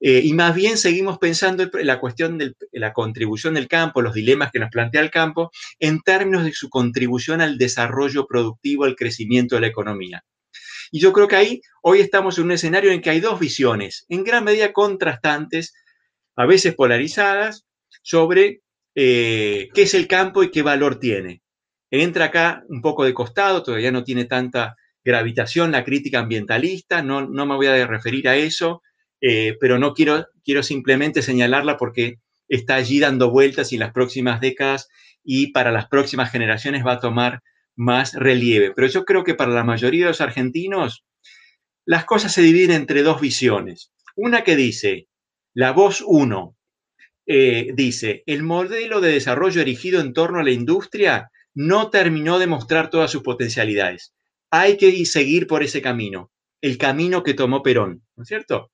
eh, y más bien seguimos pensando en la cuestión de la contribución del campo, los dilemas que nos plantea el campo, en términos de su contribución al desarrollo productivo, al crecimiento de la economía. Y yo creo que ahí hoy estamos en un escenario en que hay dos visiones, en gran medida contrastantes, a veces polarizadas, sobre eh, qué es el campo y qué valor tiene. Entra acá un poco de costado, todavía no tiene tanta gravitación la crítica ambientalista, no, no me voy a referir a eso, eh, pero no quiero, quiero simplemente señalarla porque está allí dando vueltas y en las próximas décadas y para las próximas generaciones va a tomar más relieve. Pero yo creo que para la mayoría de los argentinos las cosas se dividen entre dos visiones. Una que dice, la voz 1, eh, dice, el modelo de desarrollo erigido en torno a la industria no terminó de mostrar todas sus potencialidades. Hay que seguir por ese camino, el camino que tomó Perón, ¿no es cierto?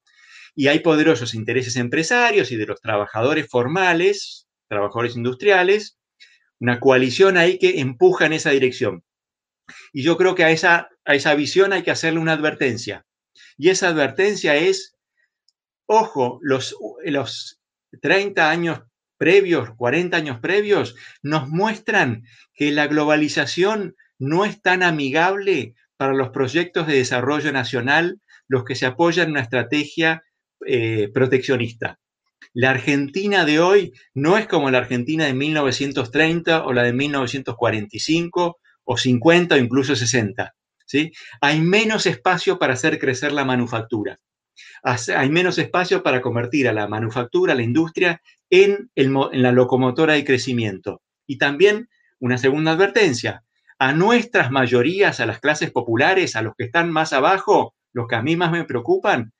Y hay poderosos intereses empresarios y de los trabajadores formales, trabajadores industriales, una coalición ahí que empuja en esa dirección. Y yo creo que a esa, a esa visión hay que hacerle una advertencia. Y esa advertencia es, ojo, los, los 30 años previos, 40 años previos, nos muestran que la globalización no es tan amigable para los proyectos de desarrollo nacional, los que se apoyan en una estrategia eh, proteccionista. La Argentina de hoy no es como la Argentina de 1930 o la de 1945 o 50 o incluso 60. ¿sí? Hay menos espacio para hacer crecer la manufactura. Hay menos espacio para convertir a la manufactura, a la industria, en, la locomotora de crecimiento. Y también una segunda advertencia, a nuestras mayorías, a las clases populares, a los que están más abajo, los que a mí más me preocupan,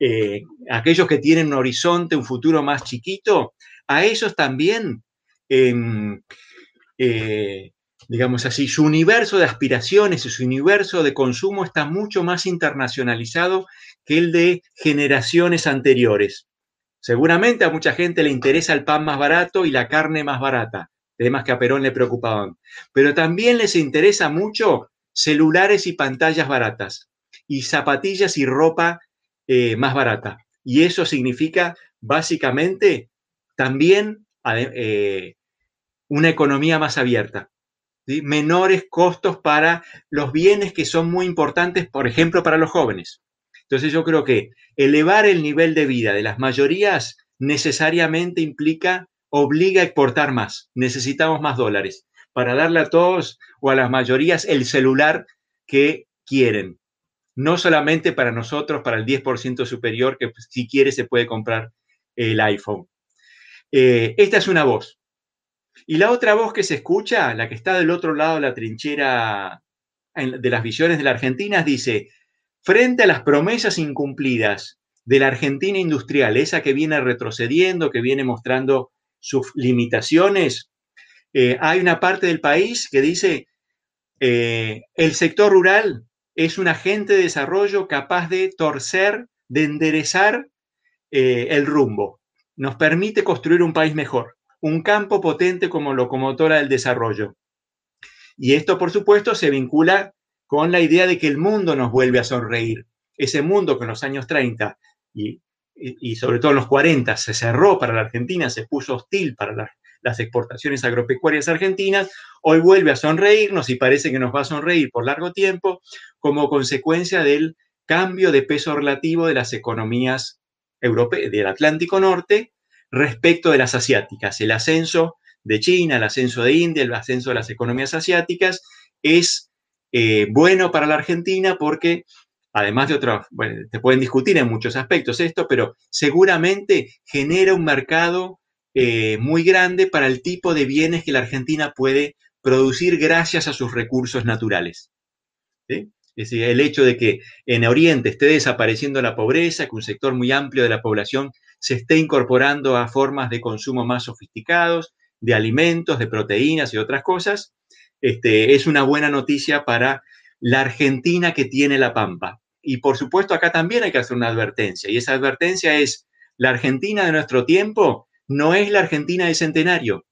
eh, aquellos que tienen un horizonte, un futuro más chiquito, a ellos también, em, eh, digamos así, su universo de aspiraciones y su universo de consumo está mucho más internacionalizado que el de generaciones anteriores. Seguramente a mucha gente le interesa el pan más barato y la carne más barata, temas que a Perón le preocupaban, pero también les interesa mucho celulares y pantallas baratas, y zapatillas y ropa eh, más barata. Y eso significa básicamente también eh, una economía más abierta, menores costos para los bienes que son muy importantes, por ejemplo, para los jóvenes. Entonces yo creo que elevar el nivel de vida de las mayorías necesariamente implica, obliga a exportar más. Necesitamos más dólares para darle a todos o a las mayorías el celular que quieren no solamente para nosotros, para el 10% superior, que pues, si quiere se puede comprar el iPhone. Eh, esta es una voz. Y la otra voz que se escucha, la que está del otro lado de la trinchera de las visiones de la Argentina, dice, frente a las promesas incumplidas de la Argentina industrial, esa que viene retrocediendo, que viene mostrando sus limitaciones, eh, hay una parte del país que dice, eh, el sector rural es un agente de desarrollo capaz de torcer, de enderezar eh, el rumbo. Nos permite construir un país mejor, un campo potente como locomotora del desarrollo. Y esto, por supuesto, se vincula con la idea de que el mundo nos vuelve a sonreír. Ese mundo que en los años 30 y, sobre todo en los 40 se cerró para la Argentina, se puso hostil para la, las exportaciones agropecuarias argentinas, hoy vuelve a sonreírnos y parece que nos va a sonreír por largo tiempo como consecuencia del cambio de peso relativo de las economías europeas del Atlántico Norte respecto de las asiáticas. El ascenso de China, el ascenso de India, el ascenso de las economías asiáticas es eh, bueno para la Argentina porque, además de otros, bueno, te pueden discutir en muchos aspectos esto, pero seguramente genera un mercado eh, muy grande para el tipo de bienes que la Argentina puede producir gracias a sus recursos naturales. Es decir, el hecho de que en Oriente esté desapareciendo la pobreza, que un sector muy amplio de la población se esté incorporando a formas de consumo más sofisticados, de alimentos, de proteínas y otras cosas, este, es una buena noticia para la Argentina que tiene la pampa. Y por supuesto acá también hay que hacer una advertencia, y esa advertencia es, la Argentina de nuestro tiempo no es la Argentina de centenario.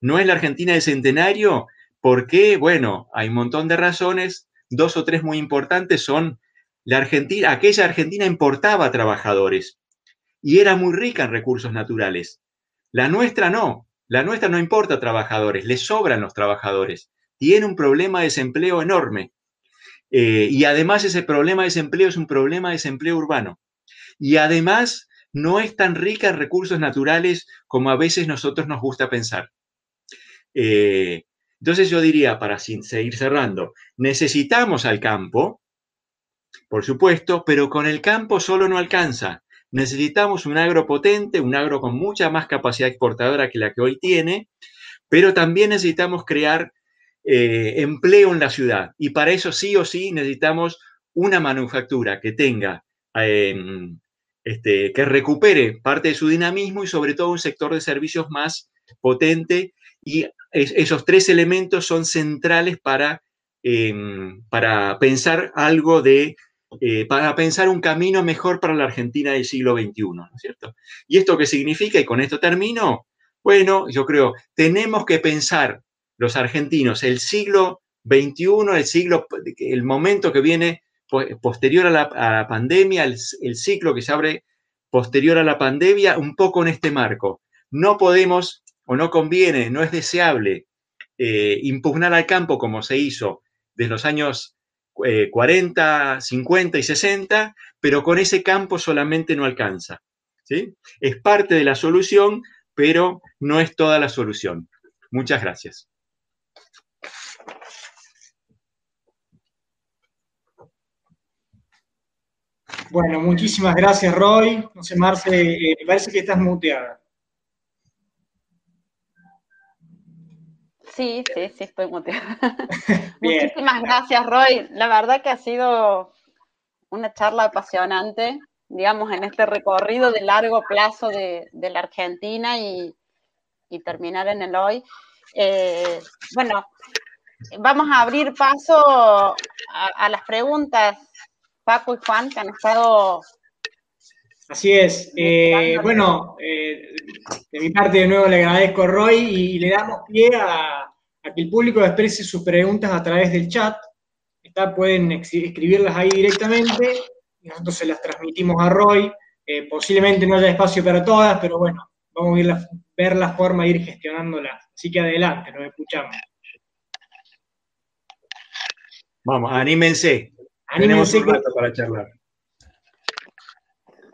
No es la Argentina de centenario porque, bueno, hay un montón de razones. Dos o tres muy importantes son la Argentina, aquella Argentina importaba trabajadores y era muy rica en recursos naturales. La nuestra no. La nuestra no importa trabajadores, le sobran los trabajadores. Tiene un problema de desempleo enorme. Eh, y además ese problema de desempleo es un problema de desempleo urbano. Y además no es tan rica en recursos naturales como a veces nosotros nos gusta pensar. Eh, entonces yo diría, para seguir cerrando, necesitamos al campo, por supuesto, pero con el campo solo no alcanza. Necesitamos un agro potente, un agro con mucha más capacidad exportadora que la que hoy tiene, pero también necesitamos crear eh, empleo en la ciudad. Y para eso sí o sí necesitamos una manufactura que tenga em, este, que recupere parte de su dinamismo y sobre todo un sector de servicios más potente. Y esos tres elementos son centrales para, em, para pensar algo de, eh, para pensar un camino mejor para la Argentina del siglo XXI, ¿no es cierto? ¿Y esto qué significa? Y con esto termino. Bueno, yo creo, tenemos que pensar los argentinos el siglo XXI, el siglo, el momento que viene posterior a la, pandemia, el, ciclo que se abre posterior a la pandemia, un poco en este marco. no podemos o no conviene, no es deseable eh, impugnar al campo como se hizo desde los años 40, eh, 50 y 60, pero con ese campo solamente no alcanza. ¿sí? Es parte de la solución, pero no es toda la solución. Muchas gracias. Bueno, muchísimas gracias, Roy. No sé, Marce, eh, parece que estás muteada. Sí, sí, sí, estoy muteada. Muchísimas gracias, Roy. La verdad que ha sido una charla apasionante, digamos, en este recorrido de largo plazo de, la Argentina y, terminar en el hoy. Eh, bueno, vamos a abrir paso a las preguntas Paco y Juan, que han estado... Así es. Eh, bueno, eh, de mi parte de nuevo le agradezco a Roy y le damos pie a, que el público exprese sus preguntas a través del chat. Está, pueden escribirlas ahí directamente y nosotros se las transmitimos a Roy. Eh, posiblemente no haya espacio para todas, pero bueno, vamos a ir ver la forma de ir gestionándolas. Así que adelante, nos escuchamos. Vamos, anímense. Tenemos un rato para charlar.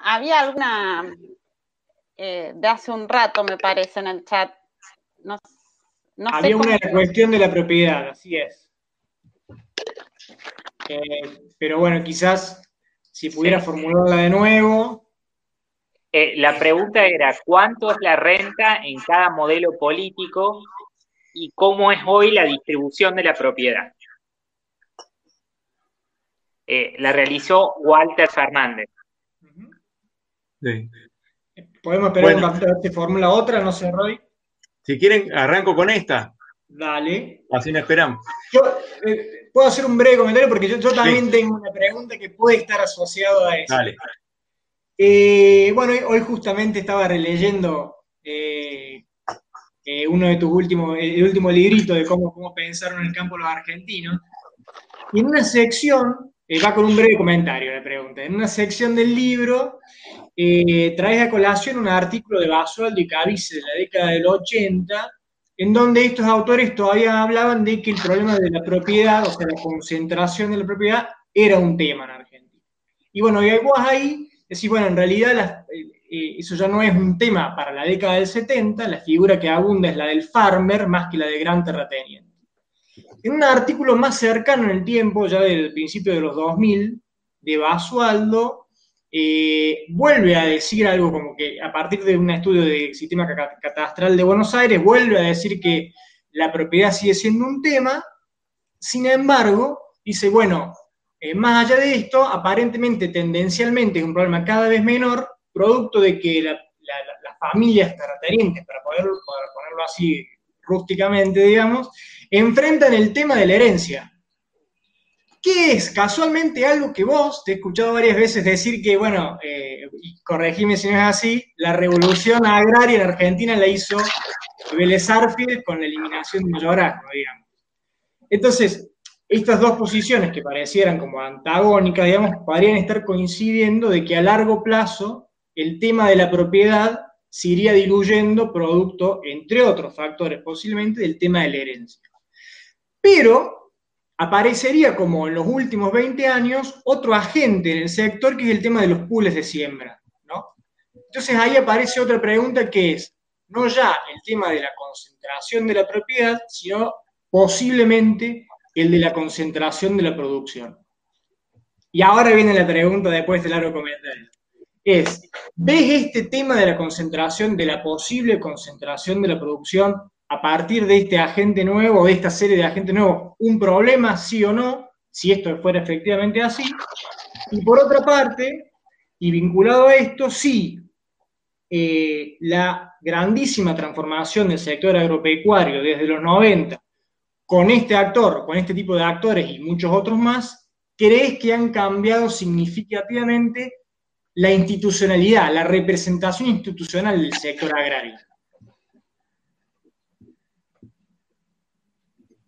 Había alguna eh, de hace un rato, me parece, en el chat. No, Había una cuestión de la propiedad, así es. Eh, pero bueno, quizás si pudiera formularla de nuevo. Eh, la pregunta era, ¿cuánto es la renta en cada modelo político y cómo es hoy la distribución de la propiedad? Eh, la realizó Walter Fernández. Podemos esperar bueno. un se formula otra, no sé, Roy. Si quieren, arranco con esta. Dale. Así no esperamos. Yo eh, puedo hacer un breve comentario porque yo, también tengo una pregunta que puede estar asociada a eso. Dale. Eh, bueno, hoy justamente estaba releyendo uno de tus últimos, el último librito de cómo, cómo pensaron en el campo los argentinos. Y en una sección eh, va con un breve comentario la pregunta. En una sección del libro eh, traes a colación un artículo de Basualdo y Cavice de la década del 80, en donde estos autores todavía hablaban de que el problema de la propiedad, o sea, la concentración de la propiedad, era un tema en Argentina. Y bueno, y vos ahí decís, bueno, en realidad eh, eso ya no es un tema para la década del 70, la figura que abunda es la del farmer más que la del gran terrateniente. En un artículo más cercano en el tiempo, ya del principio de los 2000, de Basualdo, eh, vuelve a decir algo como que a partir de un estudio del sistema catastral de Buenos Aires, vuelve a decir que la propiedad sigue siendo un tema, sin embargo, dice, bueno, eh, más allá de esto, aparentemente, tendencialmente, es un problema cada vez menor, producto de que las familias terratenientes, para, poder, para ponerlo así rústicamente, digamos, enfrentan el tema de la herencia. ¿Qué es casualmente algo que vos te he escuchado varias veces decir que, bueno, eh, corregime si no es así, la revolución agraria en Argentina la hizo Vélez Arfield con la eliminación de mayorazgo, digamos. Entonces, estas dos posiciones que parecieran como antagónicas, digamos, podrían estar coincidiendo de que a largo plazo el tema de la propiedad se iría diluyendo producto, entre otros factores posiblemente, del tema de la herencia. Pero aparecería como en los últimos 20 años otro agente en el sector que es el tema de los pools de siembra. ¿no? Entonces ahí aparece otra pregunta que es, no ya el tema de la concentración de la propiedad, sino posiblemente el de la concentración de la producción. Y ahora viene la pregunta después del largo comentario. Es, ¿ves este tema de la concentración, de la posible concentración de la producción a partir de este agente nuevo, de esta serie de agentes nuevos, un problema, sí o no, si esto fuera efectivamente así. Y por otra parte, y vinculado a esto, sí, eh, la grandísima transformación del sector agropecuario desde los 90, con este actor, con este tipo de actores y muchos otros más, ¿crees que han cambiado significativamente la institucionalidad, la representación institucional del sector agrario?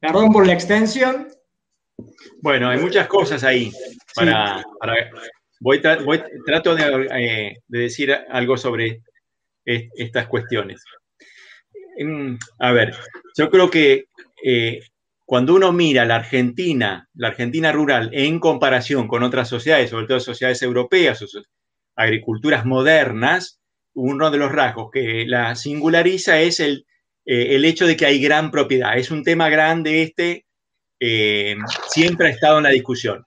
Perdón por la extensión. Bueno, hay muchas cosas ahí. Para, voy, trato eh, de, decir algo sobre estas cuestiones. a ver, yo creo que eh, cuando uno mira la Argentina, la Argentina rural, en comparación con otras sociedades, sobre todo sociedades europeas o agriculturas modernas, uno de los rasgos que la singulariza es el, eh, el hecho de que hay gran propiedad. Es un tema grande este, eh, siempre ha estado en la discusión.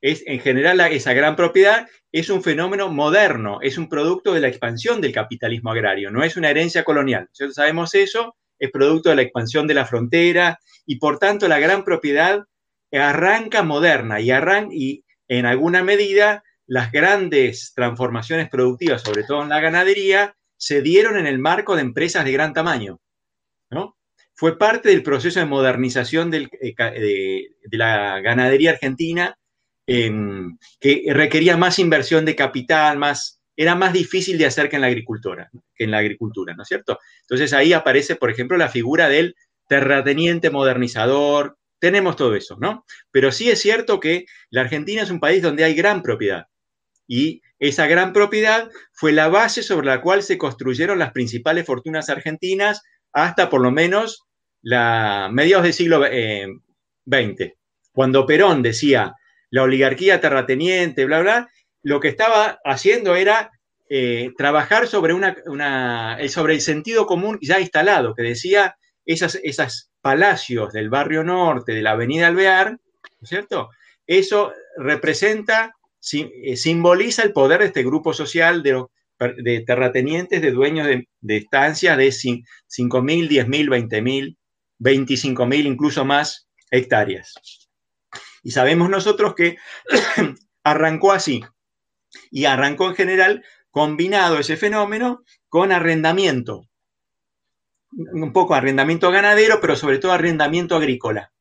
Es, en general, esa gran propiedad es un fenómeno moderno, es un producto de la expansión del capitalismo agrario, no es una herencia colonial. Nosotros sabemos eso, es producto de la expansión de la frontera y por tanto la gran propiedad arranca moderna y, arran y en alguna medida las grandes transformaciones productivas, sobre todo en la ganadería, se dieron en el marco de empresas de gran tamaño. ¿No? Fue parte del proceso de modernización eh, de, la ganadería argentina, em, que requería más inversión de capital, más, era más difícil de hacer que en la agricultura, que en la agricultura, ¿no es cierto? Entonces ahí aparece, por ejemplo, la figura del terrateniente modernizador, tenemos todo eso, ¿no? Pero sí es cierto que la Argentina es un país donde hay gran propiedad. Y esa gran propiedad fue la base sobre la cual se construyeron las principales fortunas argentinas hasta por lo menos la mediados del siglo XX, eh, cuando Perón decía la oligarquía terrateniente, bla, bla, lo que estaba haciendo era eh, trabajar sobre, una, sobre el sentido común ya instalado, que decía esas, palacios del barrio norte, de la avenida Alvear, ¿no es cierto? Eso representa eh, simboliza el poder de este grupo social de, de terratenientes, de dueños de, estancias de 5.000, 10.000, 20.000, 25.000, incluso más hectáreas. Y sabemos nosotros que arrancó así. Y arrancó en general combinado ese fenómeno con arrendamiento. Un poco arrendamiento ganadero, pero sobre todo arrendamiento agrícola.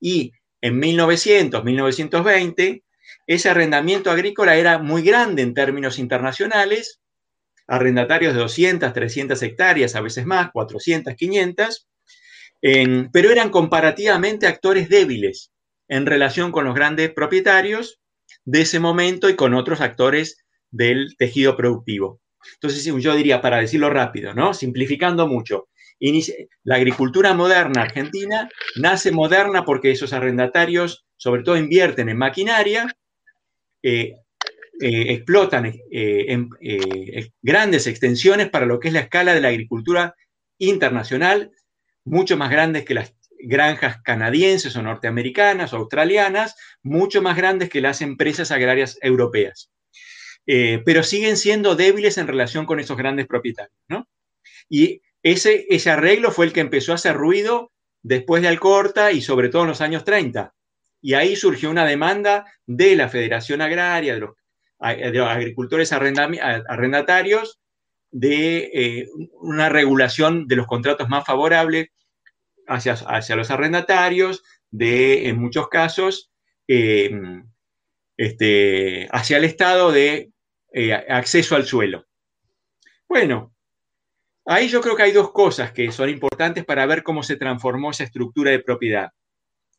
Y en 1900, 1920, ese arrendamiento agrícola era muy grande en términos internacionales, arrendatarios de 200, 300 hectáreas, a veces más, 400, 500, pero eran comparativamente actores débiles en relación con los grandes propietarios de ese momento y con otros actores del tejido productivo. Entonces, yo diría, para decirlo rápido, ¿no? Simplificando mucho, la agricultura moderna argentina nace moderna porque esos arrendatarios sobre todo invierten en maquinaria eh, eh, explotan eh, en, grandes extensiones para lo que es la escala de la agricultura internacional, mucho más grandes que las granjas canadienses o norteamericanas o australianas, mucho más grandes que las empresas agrarias europeas. pero siguen siendo débiles en relación con esos grandes propietarios, Y ese, ese arreglo fue el que empezó a hacer ruido después de Alcorta y sobre todo en los años 30. Y ahí surgió una demanda de la Federación Agraria, de los, agricultores arrendatarios, de eh, una regulación de los contratos más favorables hacia, hacia los arrendatarios, de, en muchos casos, em, este, hacia el Estado de eh, acceso al suelo. Bueno, ahí yo creo que hay dos cosas que son importantes para ver cómo se transformó esa estructura de propiedad.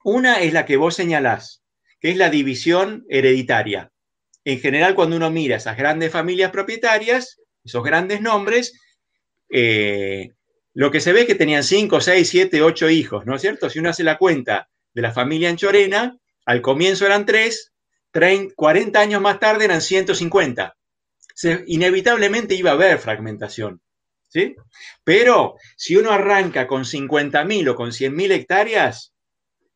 Una es la que vos señalás, que es la división hereditaria. En general, cuando uno mira esas grandes familias propietarias, esos grandes nombres, eh, lo que se ve es que tenían 5, 6, 7, 8 hijos, ¿no es cierto? Si uno hace la cuenta de la familia Anchorena, al comienzo eran 3, 40 años más tarde eran 150. inevitablemente iba a haber fragmentación. ¿sí? Pero si uno arranca con 50.000 o con 100.000 hectáreas,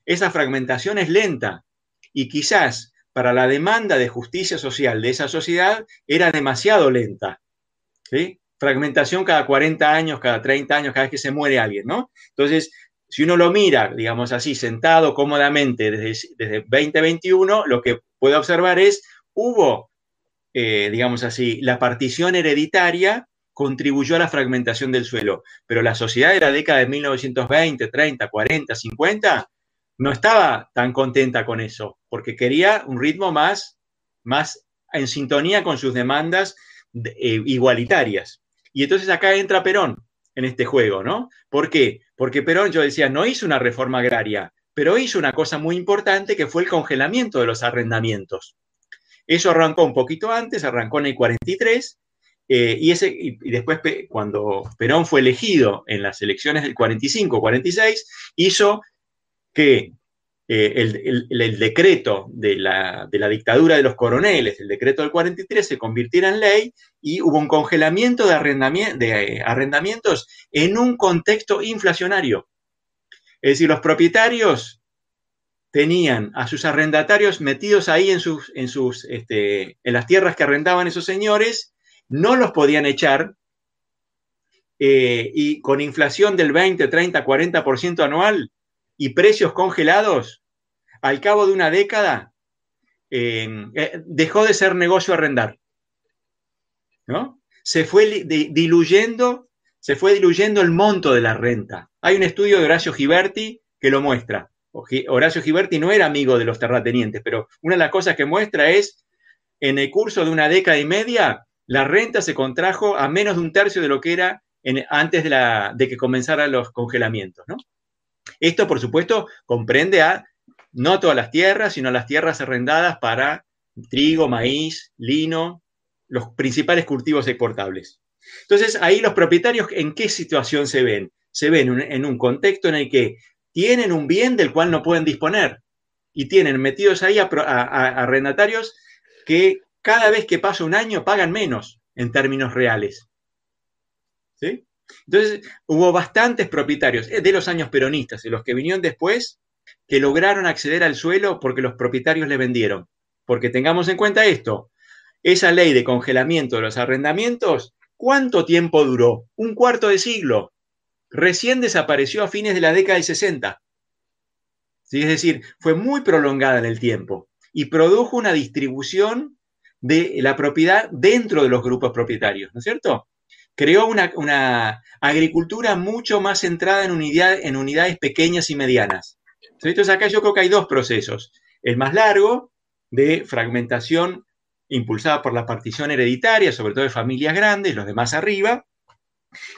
esa fragmentación es lenta y quizás para la demanda de justicia social de esa sociedad era demasiado lenta. Fragmentación cada 40 años, cada 30 años, cada vez que se muere alguien, ¿no? Entonces, si uno lo mira, digamos así, sentado cómodamente desde, desde 2021, lo que puede observar es, hubo, eh, digamos así, la partición hereditaria contribuyó a la fragmentación del suelo, pero la sociedad de la década de 1920, 30, 40, 50 no estaba tan contenta con eso, porque quería un ritmo más, más en sintonía con sus demandas eh, igualitarias. Y entonces acá entra Perón en este juego, ¿no? ¿Por qué? Porque Perón, yo decía, no hizo una reforma agraria, pero hizo una cosa muy importante que fue el congelamiento de los arrendamientos. Eso arrancó un poquito antes, arrancó en el 43, eh, y, ese, y, después cuando Perón fue elegido en las elecciones del 45-46, hizo que eh, el, decreto de la, dictadura de los coroneles, el decreto del 43, se convirtiera en ley y hubo un congelamiento de, de arrendamientos en un contexto inflacionario. Es decir, los propietarios tenían a sus arrendatarios metidos ahí en, sus, en, sus, este, en las tierras que arrendaban esos señores, no los podían echar eh, y con inflación del 20, 30, 40% anual y precios congelados, al cabo de una década, em, eh, dejó de ser negocio arrendar. ¿no? Se fue diluyendo, se fue diluyendo el monto de la renta. Hay un estudio de Horacio Giberti que lo muestra. Horacio Giberti no era amigo de los terratenientes, pero una de las cosas que muestra es, en el curso de una década y media, la renta se contrajo a menos de un tercio de lo que era antes de, de que comenzaran los congelamientos. ¿no? Esto, por supuesto, comprende a no todas las tierras, sino las tierras arrendadas para trigo, maíz, lino, los principales cultivos exportables. Entonces, ahí los propietarios, ¿en qué situación se ven? Se ven en un contexto en el que tienen un bien del cual no pueden disponer y tienen metidos ahí a, arrendatarios que cada vez que pasa un año pagan menos en términos reales. ¿Sí? Entonces, hubo bastantes propietarios eh, de los años peronistas y los que vinieron después que lograron acceder al suelo porque los propietarios le vendieron. Porque tengamos en cuenta esto, esa ley de congelamiento de los arrendamientos, ¿cuánto tiempo duró? Un cuarto de siglo. Recién desapareció a fines de la década del 60. ¿Sí? Es decir, fue muy prolongada en el tiempo y produjo una distribución de la propiedad dentro de los grupos propietarios, ¿no es cierto? Creó una, agricultura mucho más centrada en, en unidades pequeñas y medianas. Entonces acá yo creo que hay dos procesos. El más largo, de fragmentación impulsada por la partición hereditaria, sobre todo de familias grandes, los de más arriba,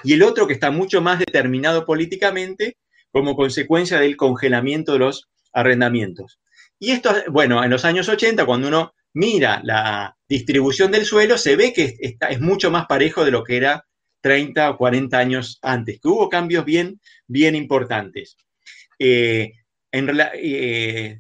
y el otro que está mucho más determinado políticamente como consecuencia del congelamiento de los arrendamientos. Y esto, bueno, en los años 80, cuando uno mira la distribución del suelo, se ve que es mucho más parejo de lo que era 30 o 40 años antes, que hubo cambios bien, bien importantes. Eh, eh,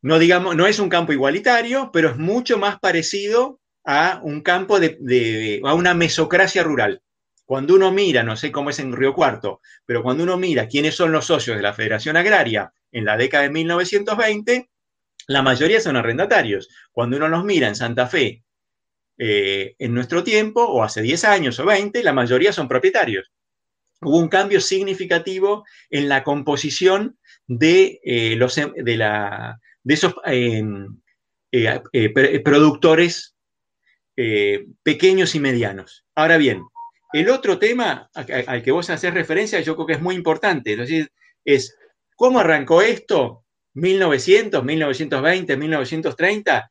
no, digamos, no es un campo igualitario, pero es mucho más parecido a un campo de, a una mesocracia rural. Cuando uno mira, no sé cómo es en Río Cuarto, pero cuando uno mira quiénes son los socios de la Federación Agraria en la década de 1920, la mayoría son arrendatarios. Cuando uno los mira en Santa Fe eh, en nuestro tiempo, o hace 10 años o 20, la mayoría son propietarios. Hubo un cambio significativo en la composición de, eh, los, em, de, la, de esos em, eh, productores pequeños y medianos. Ahora bien, el otro tema al que vos haces referencia, yo creo que es muy importante, es decir, es cómo arrancó esto 1900, 1920, 1930,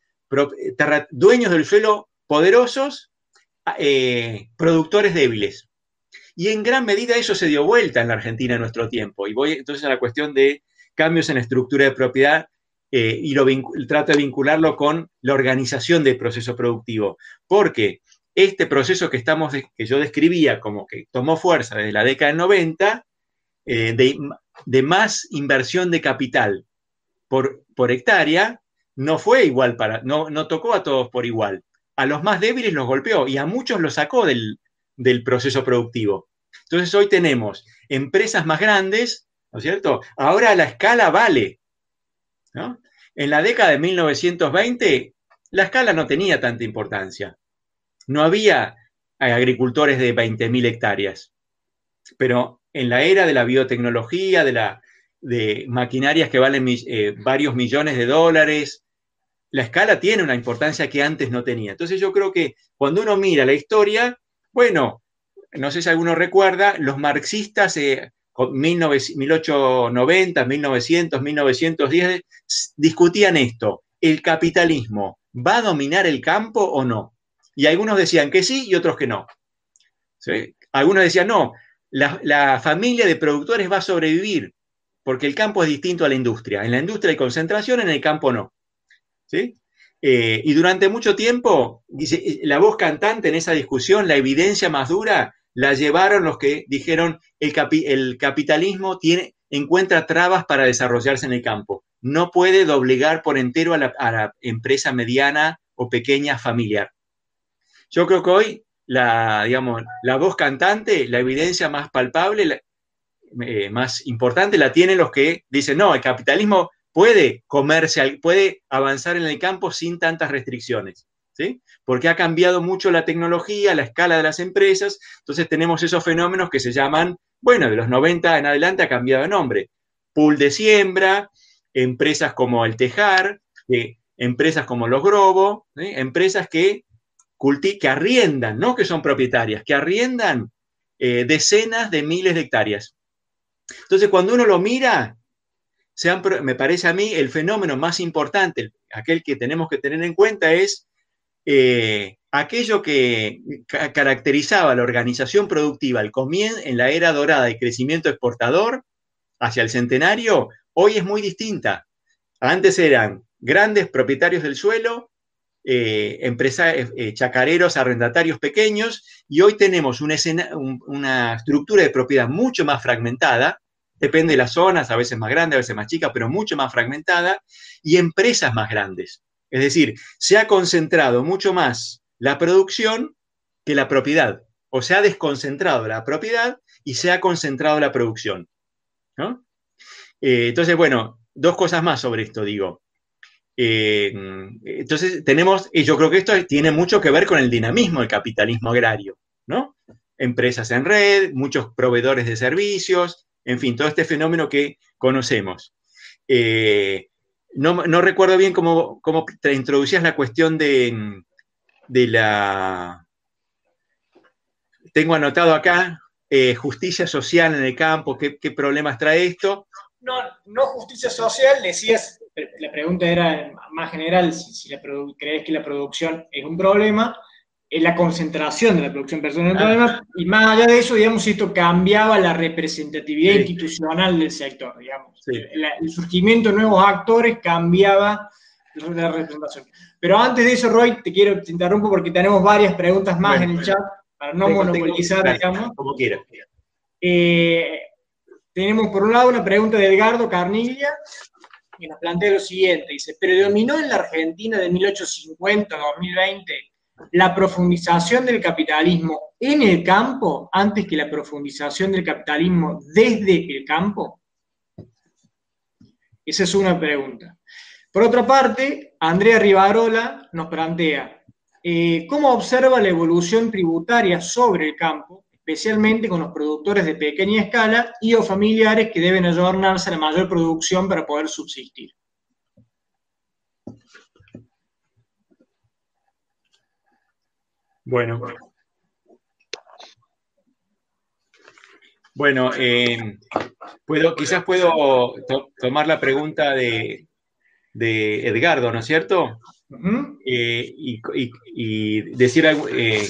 dueños del suelo poderosos, eh, productores débiles. Y en gran medida eso se dio vuelta en la Argentina en nuestro tiempo. Y voy entonces a la cuestión de cambios en estructura de propiedad eh, y lo trato de vincularlo con la organización del proceso productivo. Porque este proceso que, estamos, que yo describía como que tomó fuerza desde la década del 90, eh, de, más inversión de capital por, por hectárea, no fue igual para, no, no tocó a todos por igual a los más débiles los golpeó y a muchos los sacó del, proceso productivo. Entonces hoy tenemos empresas más grandes, ¿no es cierto? Ahora la escala vale. En la década de 1920, la escala no tenía tanta importancia. No había agricultores de 20.000 hectáreas. Pero en la era de la biotecnología, de, la, de maquinarias que valen eh, varios millones de dólares, la escala tiene una importancia que antes no tenía. Entonces yo creo que cuando uno mira la historia, bueno, no sé si alguno recuerda, los marxistas eh, 1890, 1900, 1910 discutían esto, ¿el capitalismo va a dominar el campo o no? Y algunos decían que sí y otros que no. Algunos decían, no, la, la familia de productores va a sobrevivir porque el campo es distinto a la industria. En la industria hay concentración, en el campo no. ¿Sí? Eh, y durante mucho tiempo, la voz cantante en esa discusión, la evidencia más dura, la llevaron los que dijeron el, el capitalismo encuentra trabas para desarrollarse en el campo. No puede doblegar por entero a la, empresa mediana o pequeña familiar. Yo creo que hoy la, digamos, la voz cantante, la evidencia más palpable, eh, más importante, la tienen los que dicen, no, el capitalismo puede comercial, puede avanzar en el campo sin tantas restricciones. ¿Sí? Porque ha cambiado mucho la tecnología, la escala de las empresas, entonces tenemos esos fenómenos que se llaman, bueno, de los 90 en adelante ha cambiado de nombre. Pool de siembra, empresas como el Tejar, eh, empresas como los Grobo, empresas que, que arriendan, no que son propietarias, que arriendan eh, decenas de miles de hectáreas. Entonces, cuando uno lo mira, me parece a mí el fenómeno más importante, aquel que tenemos que tener en cuenta es eh, aquello que caracterizaba la organización productiva al comienzo, en la era dorada de crecimiento exportador hacia el centenario, hoy es muy distinta. Antes eran grandes propietarios del suelo, eh, eh, chacareros, arrendatarios pequeños, y hoy tenemos una, una estructura de propiedad mucho más fragmentada, depende de las zonas, a veces más grande, a veces más chica, pero mucho más fragmentada, y empresas más grandes. Es decir, se ha concentrado mucho más la producción que la propiedad, o se ha desconcentrado la propiedad y se ha concentrado la producción. Eh, entonces, bueno, dos cosas más sobre esto, digo. Eh, entonces, tenemos, y yo creo que esto tiene mucho que ver con el dinamismo del capitalismo agrario, ¿no? Empresas en red, muchos proveedores de servicios, en fin, todo este fenómeno que conocemos. Eh, no, recuerdo bien cómo, te introducías la cuestión de, la... Tengo anotado acá, eh, justicia social en el campo, ¿qué, problemas trae esto? No, no justicia social, decías, la pregunta era más general, si, crees que la producción es un problema, en la concentración de la producción personal ah. y más allá de eso, digamos, esto cambiaba la representatividad institucional del sector, digamos. El, surgimiento de nuevos actores cambiaba la representación. Pero antes de eso, Roy, te quiero, te interrumpo porque tenemos varias preguntas más en el chat, para no monopolizar, digamos. Como quieras. Eh, tenemos por un lado una pregunta de Edgardo Carnilla, que nos plantea lo siguiente, dice, predominó en la Argentina de 1850 a 2020 la profundización del capitalismo en el campo antes que la profundización del capitalismo desde el campo? Esa es una pregunta. Por otra parte, Andrea Rivarola nos plantea, eh, ¿cómo observa la evolución tributaria sobre el campo, especialmente con los productores de pequeña escala y o familiares que deben ayornarse a la mayor producción para poder subsistir? Bueno. Bueno, eh, puedo, quizás puedo tomar la pregunta de, Edgardo, ¿no es cierto? Eh, y, decir, eh,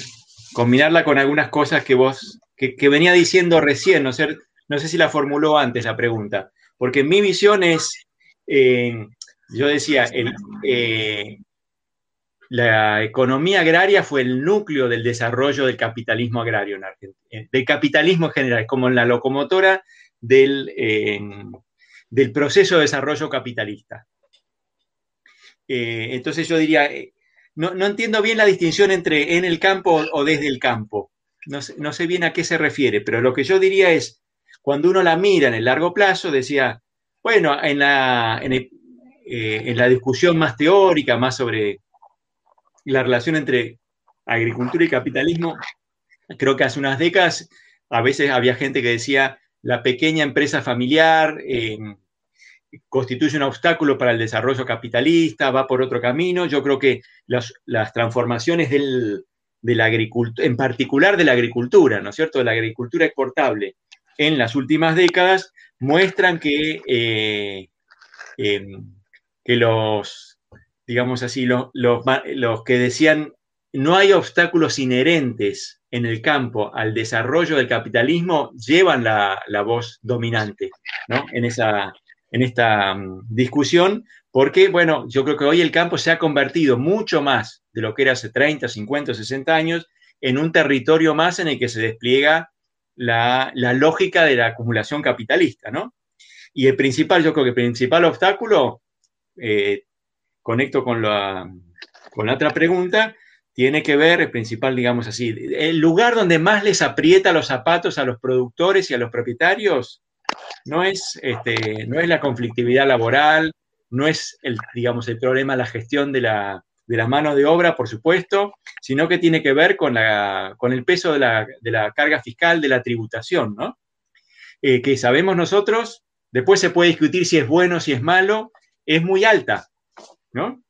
combinarla con algunas cosas que vos, que, venía diciendo recién, ¿no, sé, no sé si la formuló antes la pregunta, porque mi visión es, yo decía, el, la economía agraria fue el núcleo del desarrollo del capitalismo agrario en Argentina, eh, del capitalismo en general, como la locomotora del, del proceso de desarrollo capitalista. Eh, entonces yo diría, eh, no, entiendo bien la distinción entre en el campo o desde el campo. No sé, bien a qué se refiere, pero lo que yo diría es, cuando uno la mira en el largo plazo, decía, bueno, en la, en la discusión más teórica, más sobre la relación entre agricultura y capitalismo, creo que hace unas décadas a veces había gente que decía la pequeña empresa familiar eh, constituye un obstáculo para el desarrollo capitalista, va por otro camino. Yo creo que las, transformaciones de la agricultura, en particular de la agricultura, ¿no es cierto?, de la agricultura exportable en las últimas décadas, muestran que, eh, em, que los digamos así, los, que decían no hay obstáculos inherentes en el campo al desarrollo del capitalismo, llevan la, voz dominante en, esa, en esta mm, discusión, Porque, bueno, yo creo que hoy el campo se ha convertido mucho más de lo que era hace 30, 50, 60 años en un territorio más en el que se despliega la, lógica de la acumulación capitalista, ¿no? Y el principal, yo creo que el principal obstáculo, eh, conecto con la, con la otra pregunta, tiene que ver, el principal, digamos así, el lugar donde más les aprieta los zapatos a los productores y a los propietarios no es, este, no es la conflictividad laboral, no es el, digamos, el problema la gestión de la, de la mano de obra, por supuesto, sino que tiene que ver con, la, con el peso de la, carga fiscal, de la tributación, ¿no? Eh, que sabemos nosotros, después se puede discutir si es bueno, si es malo, es muy alta, ¿no?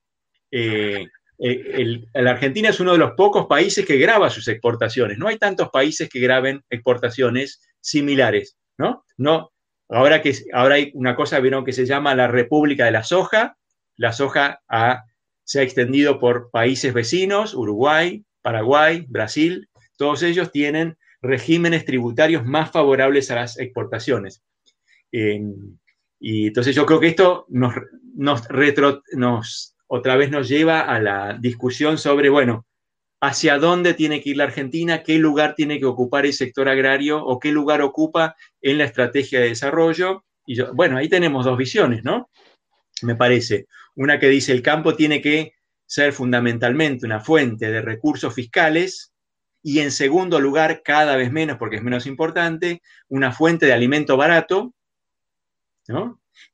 Eh, eh, la Argentina es uno de los pocos países que graba sus exportaciones. No hay tantos países que graben exportaciones similares, ¿no? No, ahora, que, ahora hay una cosa, vieron, que se llama la República de la Soja. La soja se ha extendido por países vecinos, Uruguay, Paraguay, Brasil. Todos ellos tienen regímenes tributarios más favorables a las exportaciones. Y entonces yo creo que esto nos, nos, retro, nos otra vez nos lleva a la discusión sobre, bueno, hacia dónde tiene que ir la Argentina, qué lugar tiene que ocupar el sector agrario o qué lugar ocupa en la estrategia de desarrollo. Y yo, bueno, ahí tenemos dos visiones, ¿no? Me parece. Una que dice el campo tiene que ser fundamentalmente una fuente de recursos fiscales y en segundo lugar, cada vez menos, porque es menos importante, una fuente de alimento barato,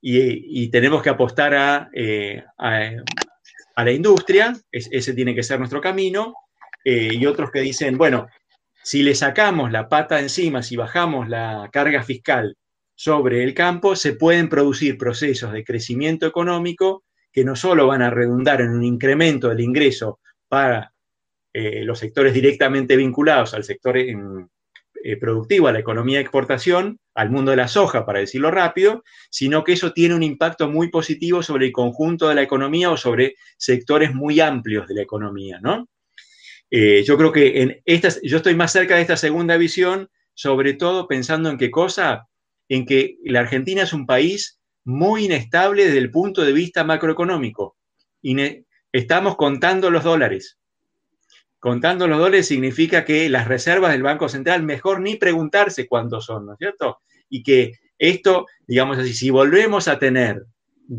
y, tenemos que apostar a, eh, a, la industria, ese tiene que ser nuestro camino, eh, y otros que dicen, bueno, si le sacamos la pata encima, si bajamos la carga fiscal sobre el campo, se pueden producir procesos de crecimiento económico que no solo van a redundar en un incremento del ingreso para eh, los sectores directamente vinculados al sector en, eh, productivo a la economía de exportación, al mundo de la soja, para decirlo rápido, sino que eso tiene un impacto muy positivo sobre el conjunto de la economía o sobre sectores muy amplios de la economía, ¿no? Eh, yo creo que en estas, yo estoy más cerca de esta segunda visión, sobre todo pensando en qué cosa, en que la Argentina es un país muy inestable desde el punto de vista macroeconómico. estamos contando los dólares. Contando los dólares significa que las reservas del Banco Central, mejor ni preguntarse cuántos son, ¿no es cierto? Y que esto, digamos así, si volvemos a tener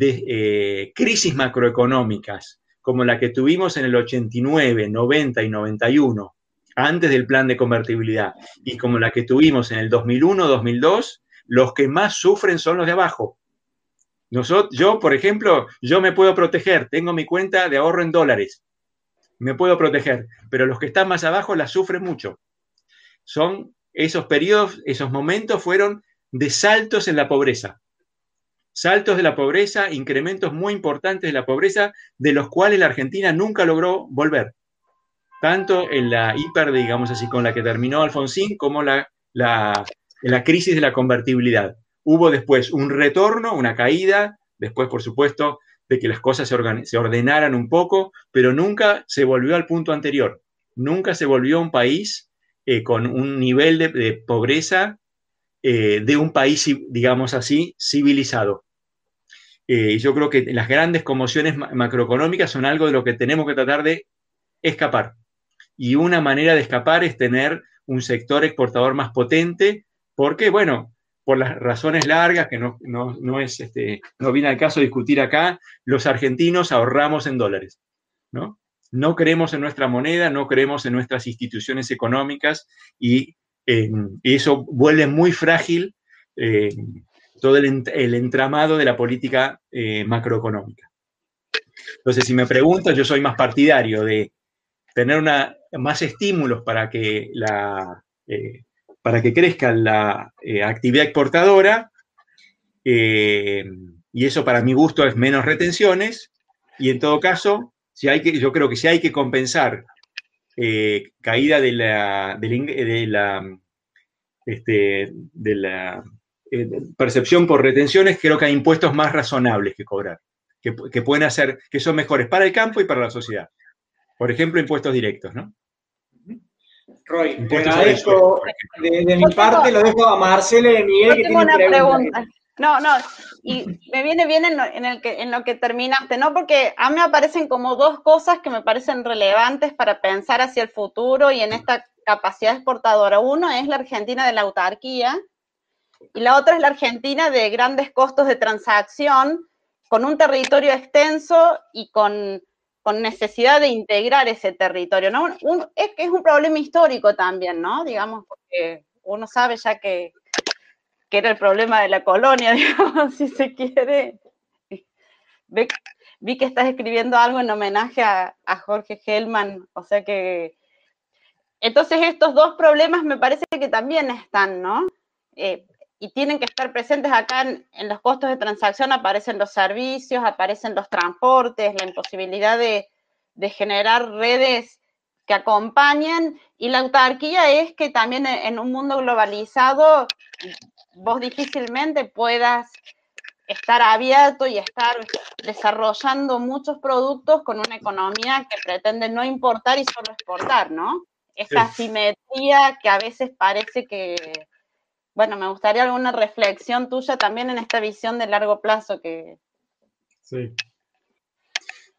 eh, crisis macroeconómicas como la que tuvimos en el 89, 90 y 91, antes del plan de convertibilidad, y como la que tuvimos en el 2001, 2002, los que más sufren son los de abajo. Nosotros, yo, por ejemplo, yo me puedo proteger, tengo mi cuenta de ahorro en dólares me puedo proteger, pero los que están más abajo la sufren mucho. Son esos periodos, esos momentos fueron de saltos en la pobreza. Saltos de la pobreza, incrementos muy importantes de la pobreza, de los cuales la Argentina nunca logró volver. Tanto en la hiper, digamos así, con la que terminó Alfonsín, como la, la, la crisis de la convertibilidad. Hubo después un retorno, una caída, después, por supuesto, de que las cosas se, ordenaran un poco, pero nunca se volvió al punto anterior. Nunca se volvió un país eh, con un nivel de, pobreza eh, de un país, digamos así, civilizado. Eh, yo creo que las grandes conmociones macroeconómicas son algo de lo que tenemos que tratar de escapar. Y una manera de escapar es tener un sector exportador más potente, porque, bueno, por las razones largas, que no, no, es, este, no viene al caso discutir acá, los argentinos ahorramos en dólares, ¿no? No creemos en nuestra moneda, no creemos en nuestras instituciones económicas y eso vuelve muy frágil eh, todo el, entramado de la política eh, macroeconómica. Entonces, si me preguntas, yo soy más partidario de tener una, más estímulos para que la, eh, para que crezca la eh, actividad exportadora, eh, y eso para mi gusto es menos retenciones, y en todo caso, si hay que, yo creo que si hay que compensar eh, caída de la, de la, este, de la percepción por retenciones, creo que hay impuestos más razonables que cobrar, que, que pueden hacer, que son mejores para el campo y para la sociedad. Por ejemplo, impuestos directos, ¿no? Roy, te agradezco. De, mi parte lo dejo a Marcela y a Miguel. Yo tengo una pregunta. No, no, y me viene bien en lo, en, el que, en lo que terminaste, ¿no? Porque a mí me aparecen como dos cosas que me parecen relevantes para pensar hacia el futuro y en esta capacidad exportadora. Uno es la Argentina de la autarquía y la otra es la Argentina de grandes costos de transacción, con un territorio extenso y con, con necesidad de integrar ese territorio, ¿no? es que es un problema histórico también, ¿no? Digamos, porque uno sabe ya que que era el problema de la colonia, digamos, si se quiere. Vi, que estás escribiendo algo en homenaje a, Jorge Hellman, o sea que... Entonces estos dos problemas me parece que también están, ¿no? Eh, y tienen que estar presentes acá en, los costos de transacción, aparecen los servicios, aparecen los transportes, la imposibilidad de, de generar redes que acompañen y la autarquía es que también en un mundo globalizado vos difícilmente puedas estar abierto y estar desarrollando muchos productos con una economía que pretende no importar y solo exportar, ¿no? Esa simetría que a veces parece que, bueno, me gustaría alguna reflexión tuya también en esta visión de largo plazo que... Sí.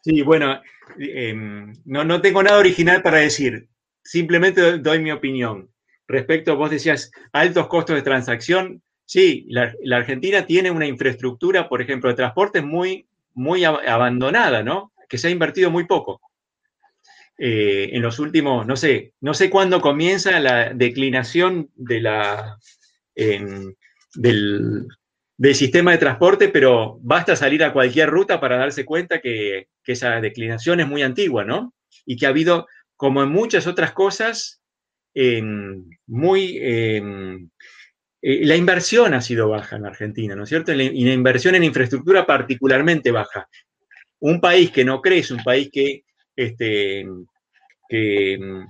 Sí, bueno, em, no, no tengo nada original para decir, simplemente doy mi opinión. Respecto, vos decías, altos costos de transacción, Sí, la, Argentina tiene una infraestructura, por ejemplo, de transporte muy, muy abandonada, ¿no? Que se ha invertido muy poco. Eh, en los últimos, no sé, no sé cuándo comienza la declinación de la, del, sistema de transporte, pero basta salir a cualquier ruta para darse cuenta que, esa declinación es muy antigua, ¿no? Y que ha habido, como en muchas otras cosas, muy eh, la inversión ha sido baja en Argentina, ¿no es cierto? Y la inversión en infraestructura particularmente baja. Un país que no crece, un país que, este, em,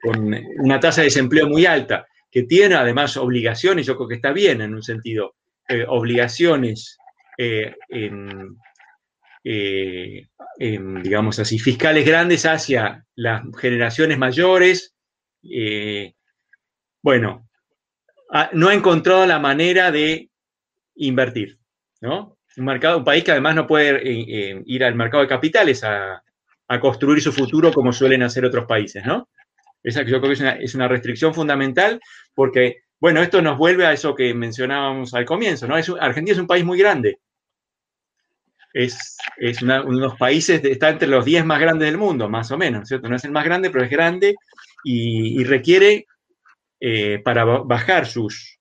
con una tasa de desempleo muy alta, que tiene además obligaciones, yo creo que está bien en un sentido, eh, obligaciones, eh, digamos así, fiscales grandes hacia las generaciones mayores. bueno, no ha encontrado la manera de invertir, ¿no? Un, mercado, un país que además no puede eh, eh, ir al mercado de capitales a, construir su futuro como suelen hacer otros países, ¿no? Esa yo creo que es una, restricción fundamental porque, bueno, esto nos vuelve a eso que mencionábamos al comienzo, ¿no? Argentina es un país muy grande. Es, uno de los países, está entre los 10 más grandes del mundo, más o menos, ¿cierto? No es el más grande, pero es grande y requiere eh, para bajar sus,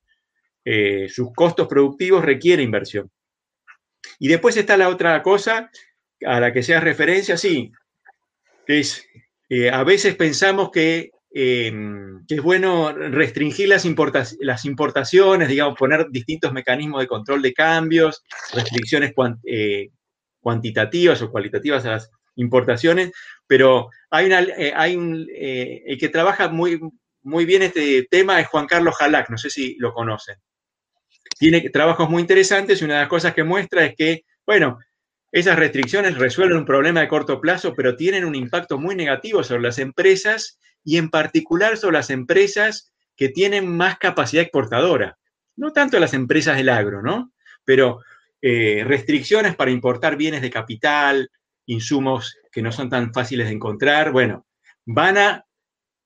eh, sus costos productivos requiere inversión. Y después está la otra cosa a la que sea referencia, sí, que es, eh, a veces pensamos que, em, es bueno restringir las, importaciones, digamos, poner distintos mecanismos de control de cambios, restricciones cuantitativas o cualitativas a las importaciones, pero hay, una, hay un, el que trabaja muy, muy bien este tema es Juan Carlos Jalac, no sé si lo conocen. Tiene trabajos muy interesantes y una de las cosas que muestra es que, bueno, esas restricciones resuelven un problema de corto plazo, pero tienen un impacto muy negativo sobre las empresas y en particular sobre las empresas que tienen más capacidad exportadora. No tanto las empresas del agro, ¿no? Pero eh, restricciones para importar bienes de capital, insumos que no son tan fáciles de encontrar, bueno, van a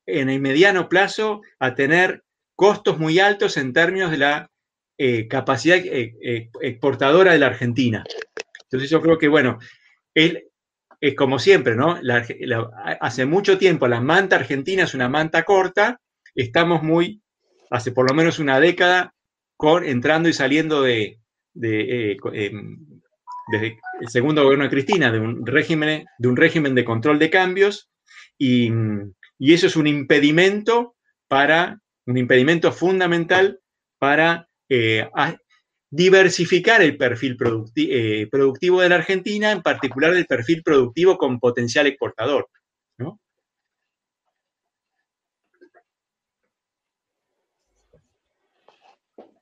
en el mediano plazo a tener costos muy altos en términos de la eh, capacidad eh, exportadora de la Argentina. Entonces yo creo que, bueno, él es como siempre, ¿no? hace mucho tiempo la manta argentina es una manta corta, estamos muy, hace por lo menos una década, con, entrando y saliendo de, em, desde el segundo gobierno de Cristina, de un régimen de, un régimen de control de cambios, y, y eso es un impedimento para, un impedimento fundamental para eh, diversificar el perfil eh, productivo de la Argentina, en particular el perfil productivo con potencial exportador.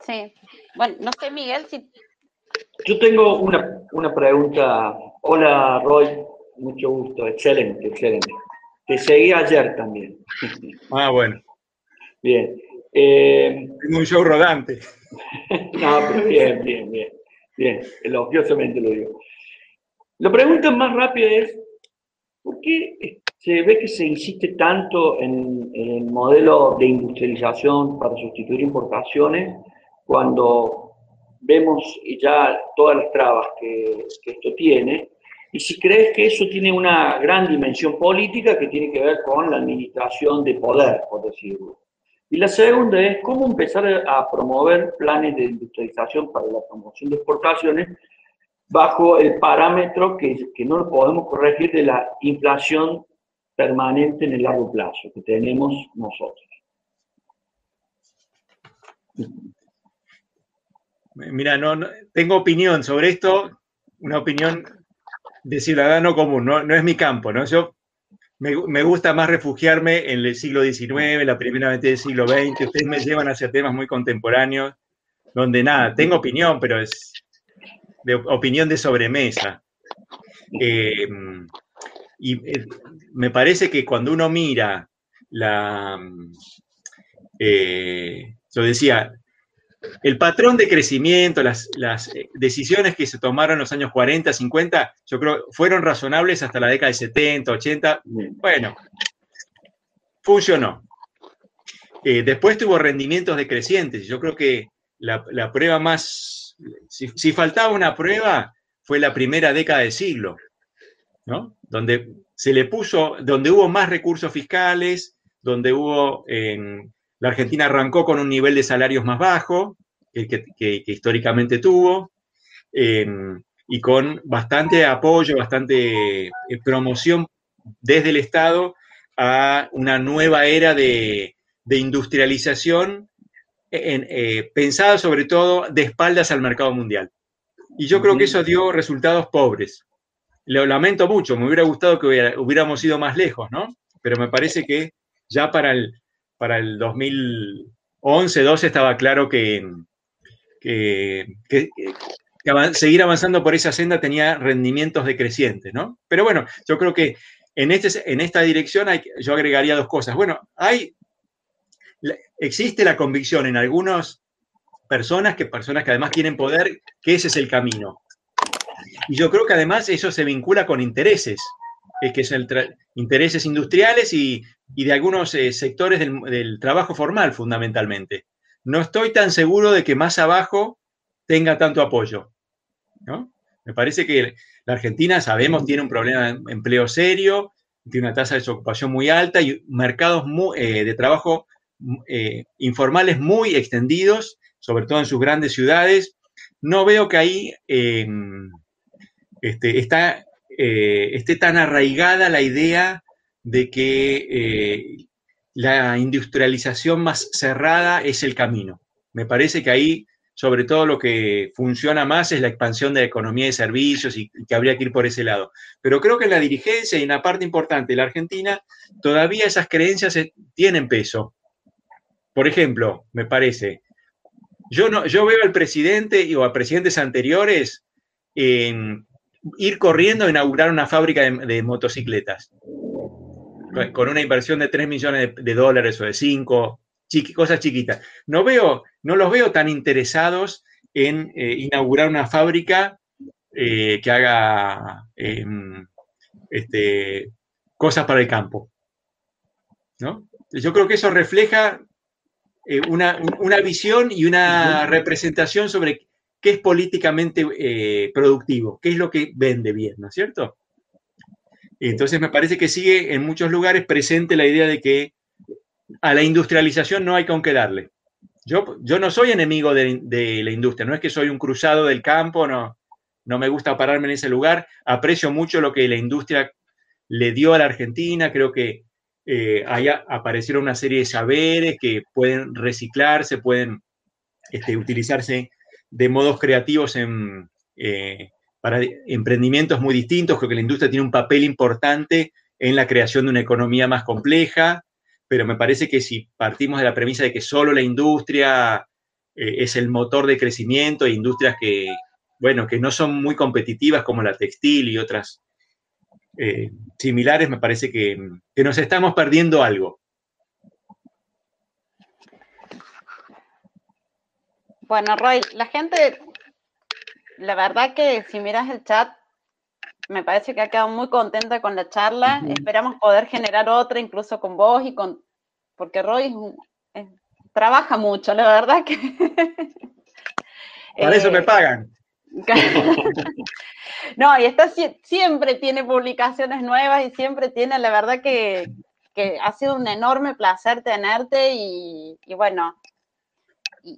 Sí. Bueno, no sé, Miguel, si... Yo tengo una, una pregunta. Hola, Roy. Mucho gusto. Excelente, excelente. Te seguí ayer también. Ah, bueno. Bien. Eh, un show rodante. no, pero bien, bien, bien. Bien, elogiosamente lo digo. La pregunta más rápida es, ¿por qué se ve que se insiste tanto en, el modelo de industrialización para sustituir importaciones cuando vemos ya todas las trabas que, que esto tiene? Y si crees que eso tiene una gran dimensión política que tiene que ver con la administración de poder, por decirlo. Y la segunda es cómo empezar a promover planes de industrialización para la promoción de exportaciones bajo el parámetro que, que no lo podemos corregir de la inflación permanente en el largo plazo que tenemos nosotros. Mira, no, tengo opinión sobre esto, una opinión de ciudadano común, no, no es mi campo, ¿no? Yo me, gusta más refugiarme en el siglo XIX, la primera mitad del siglo XX. Ustedes me llevan hacia temas muy contemporáneos, donde nada, tengo opinión, pero es de opinión de sobremesa. Eh, y eh, me parece que cuando uno mira la, eh, yo decía, el patrón de crecimiento, las, eh, decisiones que se tomaron en los años 40, 50, yo creo fueron razonables hasta la década de 70, 80. Bueno, funcionó. Eh, después tuvo rendimientos decrecientes. Yo creo que la, prueba más, si, si, faltaba una prueba, fue la primera década del siglo, ¿no? Donde se le puso, donde hubo más recursos fiscales, donde hubo la Argentina arrancó con un nivel de salarios más bajo que, que, históricamente tuvo em, y con bastante apoyo, bastante eh, promoción desde el Estado a una nueva era de, industrialización eh, pensada sobre todo de espaldas al mercado mundial. Y yo creo que eso dio resultados pobres. Lo lamento mucho, me hubiera gustado que hubiéramos ido más lejos, ¿no? Pero me parece que ya para el, para el 2011, 12 estaba claro que, seguir avanzando por esa senda tenía rendimientos decrecientes, ¿no? Pero bueno, yo creo que en, este, esta dirección hay, yo agregaría dos cosas. Bueno, hay, existe la convicción en algunas personas, que personas que además tienen poder, que ese es el camino. Y yo creo que además eso se vincula con intereses es que son intereses industriales y, de algunos eh, sectores del, trabajo formal, fundamentalmente. No estoy tan seguro de que más abajo tenga tanto apoyo. ¿no? Me parece que la Argentina, sabemos, tiene un problema de empleo serio, tiene una tasa de desocupación muy alta y mercados eh, de trabajo eh, informales muy extendidos, sobre todo en sus grandes ciudades. No veo que ahí este, está eh, esté tan arraigada la idea de que eh, la industrialización más cerrada es el camino. Me parece que ahí, sobre todo, lo que funciona más es la expansión de la economía de servicios y, que habría que ir por ese lado. Pero creo que en la dirigencia y en la parte importante de la Argentina, todavía esas creencias tienen peso. Por ejemplo, me parece, yo, no, yo veo al presidente o a presidentes anteriores en ir corriendo a inaugurar una fábrica de, motocicletas con una inversión de 3 millones de, dólares o de 5, cosas chiquitas. No, veo, no los veo tan interesados en eh, inaugurar una fábrica eh, que haga em, este, cosas para el campo. Yo creo que eso refleja eh, una, una, visión y una representación sobre qué es políticamente eh, productivo, qué es lo que vende bien, ¿no es cierto? Entonces me parece que sigue en muchos lugares presente la idea de que a la industrialización no hay con qué darle. Yo, yo no soy enemigo de, la industria, no es que soy un cruzado del campo, no, no me gusta pararme en ese lugar, aprecio mucho lo que la industria le dio a la Argentina, creo que eh, ahí aparecieron una serie de saberes que pueden reciclarse, pueden este, utilizarse de modos creativos en, eh, para emprendimientos muy distintos. Creo que la industria tiene un papel importante en la creación de una economía más compleja, pero me parece que si partimos de la premisa de que solo la industria eh, es el motor de crecimiento, e industrias que, bueno, que no son muy competitivas como la textil y otras eh, similares, me parece que, que nos estamos perdiendo algo. Bueno, Roy, la gente la verdad que si miras el chat, me parece que ha quedado muy contenta con la charla. Esperamos poder generar otra, incluso con vos y con. Porque Roy trabaja mucho, la verdad que. Para eso me eh, pagan. no, y está, siempre tiene publicaciones nuevas y siempre tiene, la verdad que, ha sido un enorme placer tenerte y, bueno,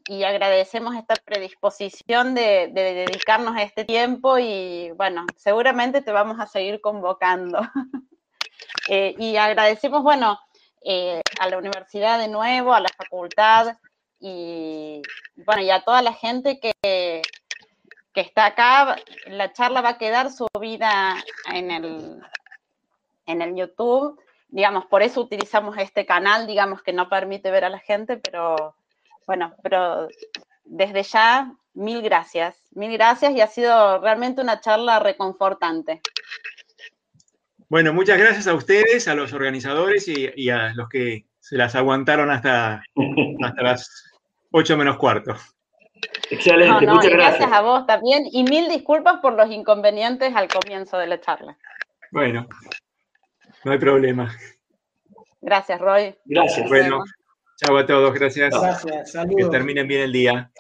y, agradecemos esta predisposición de, dedicarnos a este tiempo y bueno, seguramente te vamos a seguir convocando. Eh, y agradecemos, bueno, eh, a la universidad de nuevo, a la facultad y bueno, y a toda la gente que, que está acá. La charla va a quedar subida en el, en el YouTube. Digamos, por eso utilizamos este canal, digamos, que no permite ver a la gente, pero bueno, pero desde ya, mil gracias. Mil gracias y ha sido realmente una charla reconfortante. Bueno, muchas gracias a ustedes, a los organizadores y, a los que se las aguantaron hasta, hasta las 8 menos cuarto. Excelente, muchas gracias. Gracias a vos también y mil disculpas por los inconvenientes al comienzo de la charla. Bueno, no hay problema. Gracias, Roy. Gracias. Bueno, chao a todos, gracias. Gracias, saludos. Que terminen bien el día.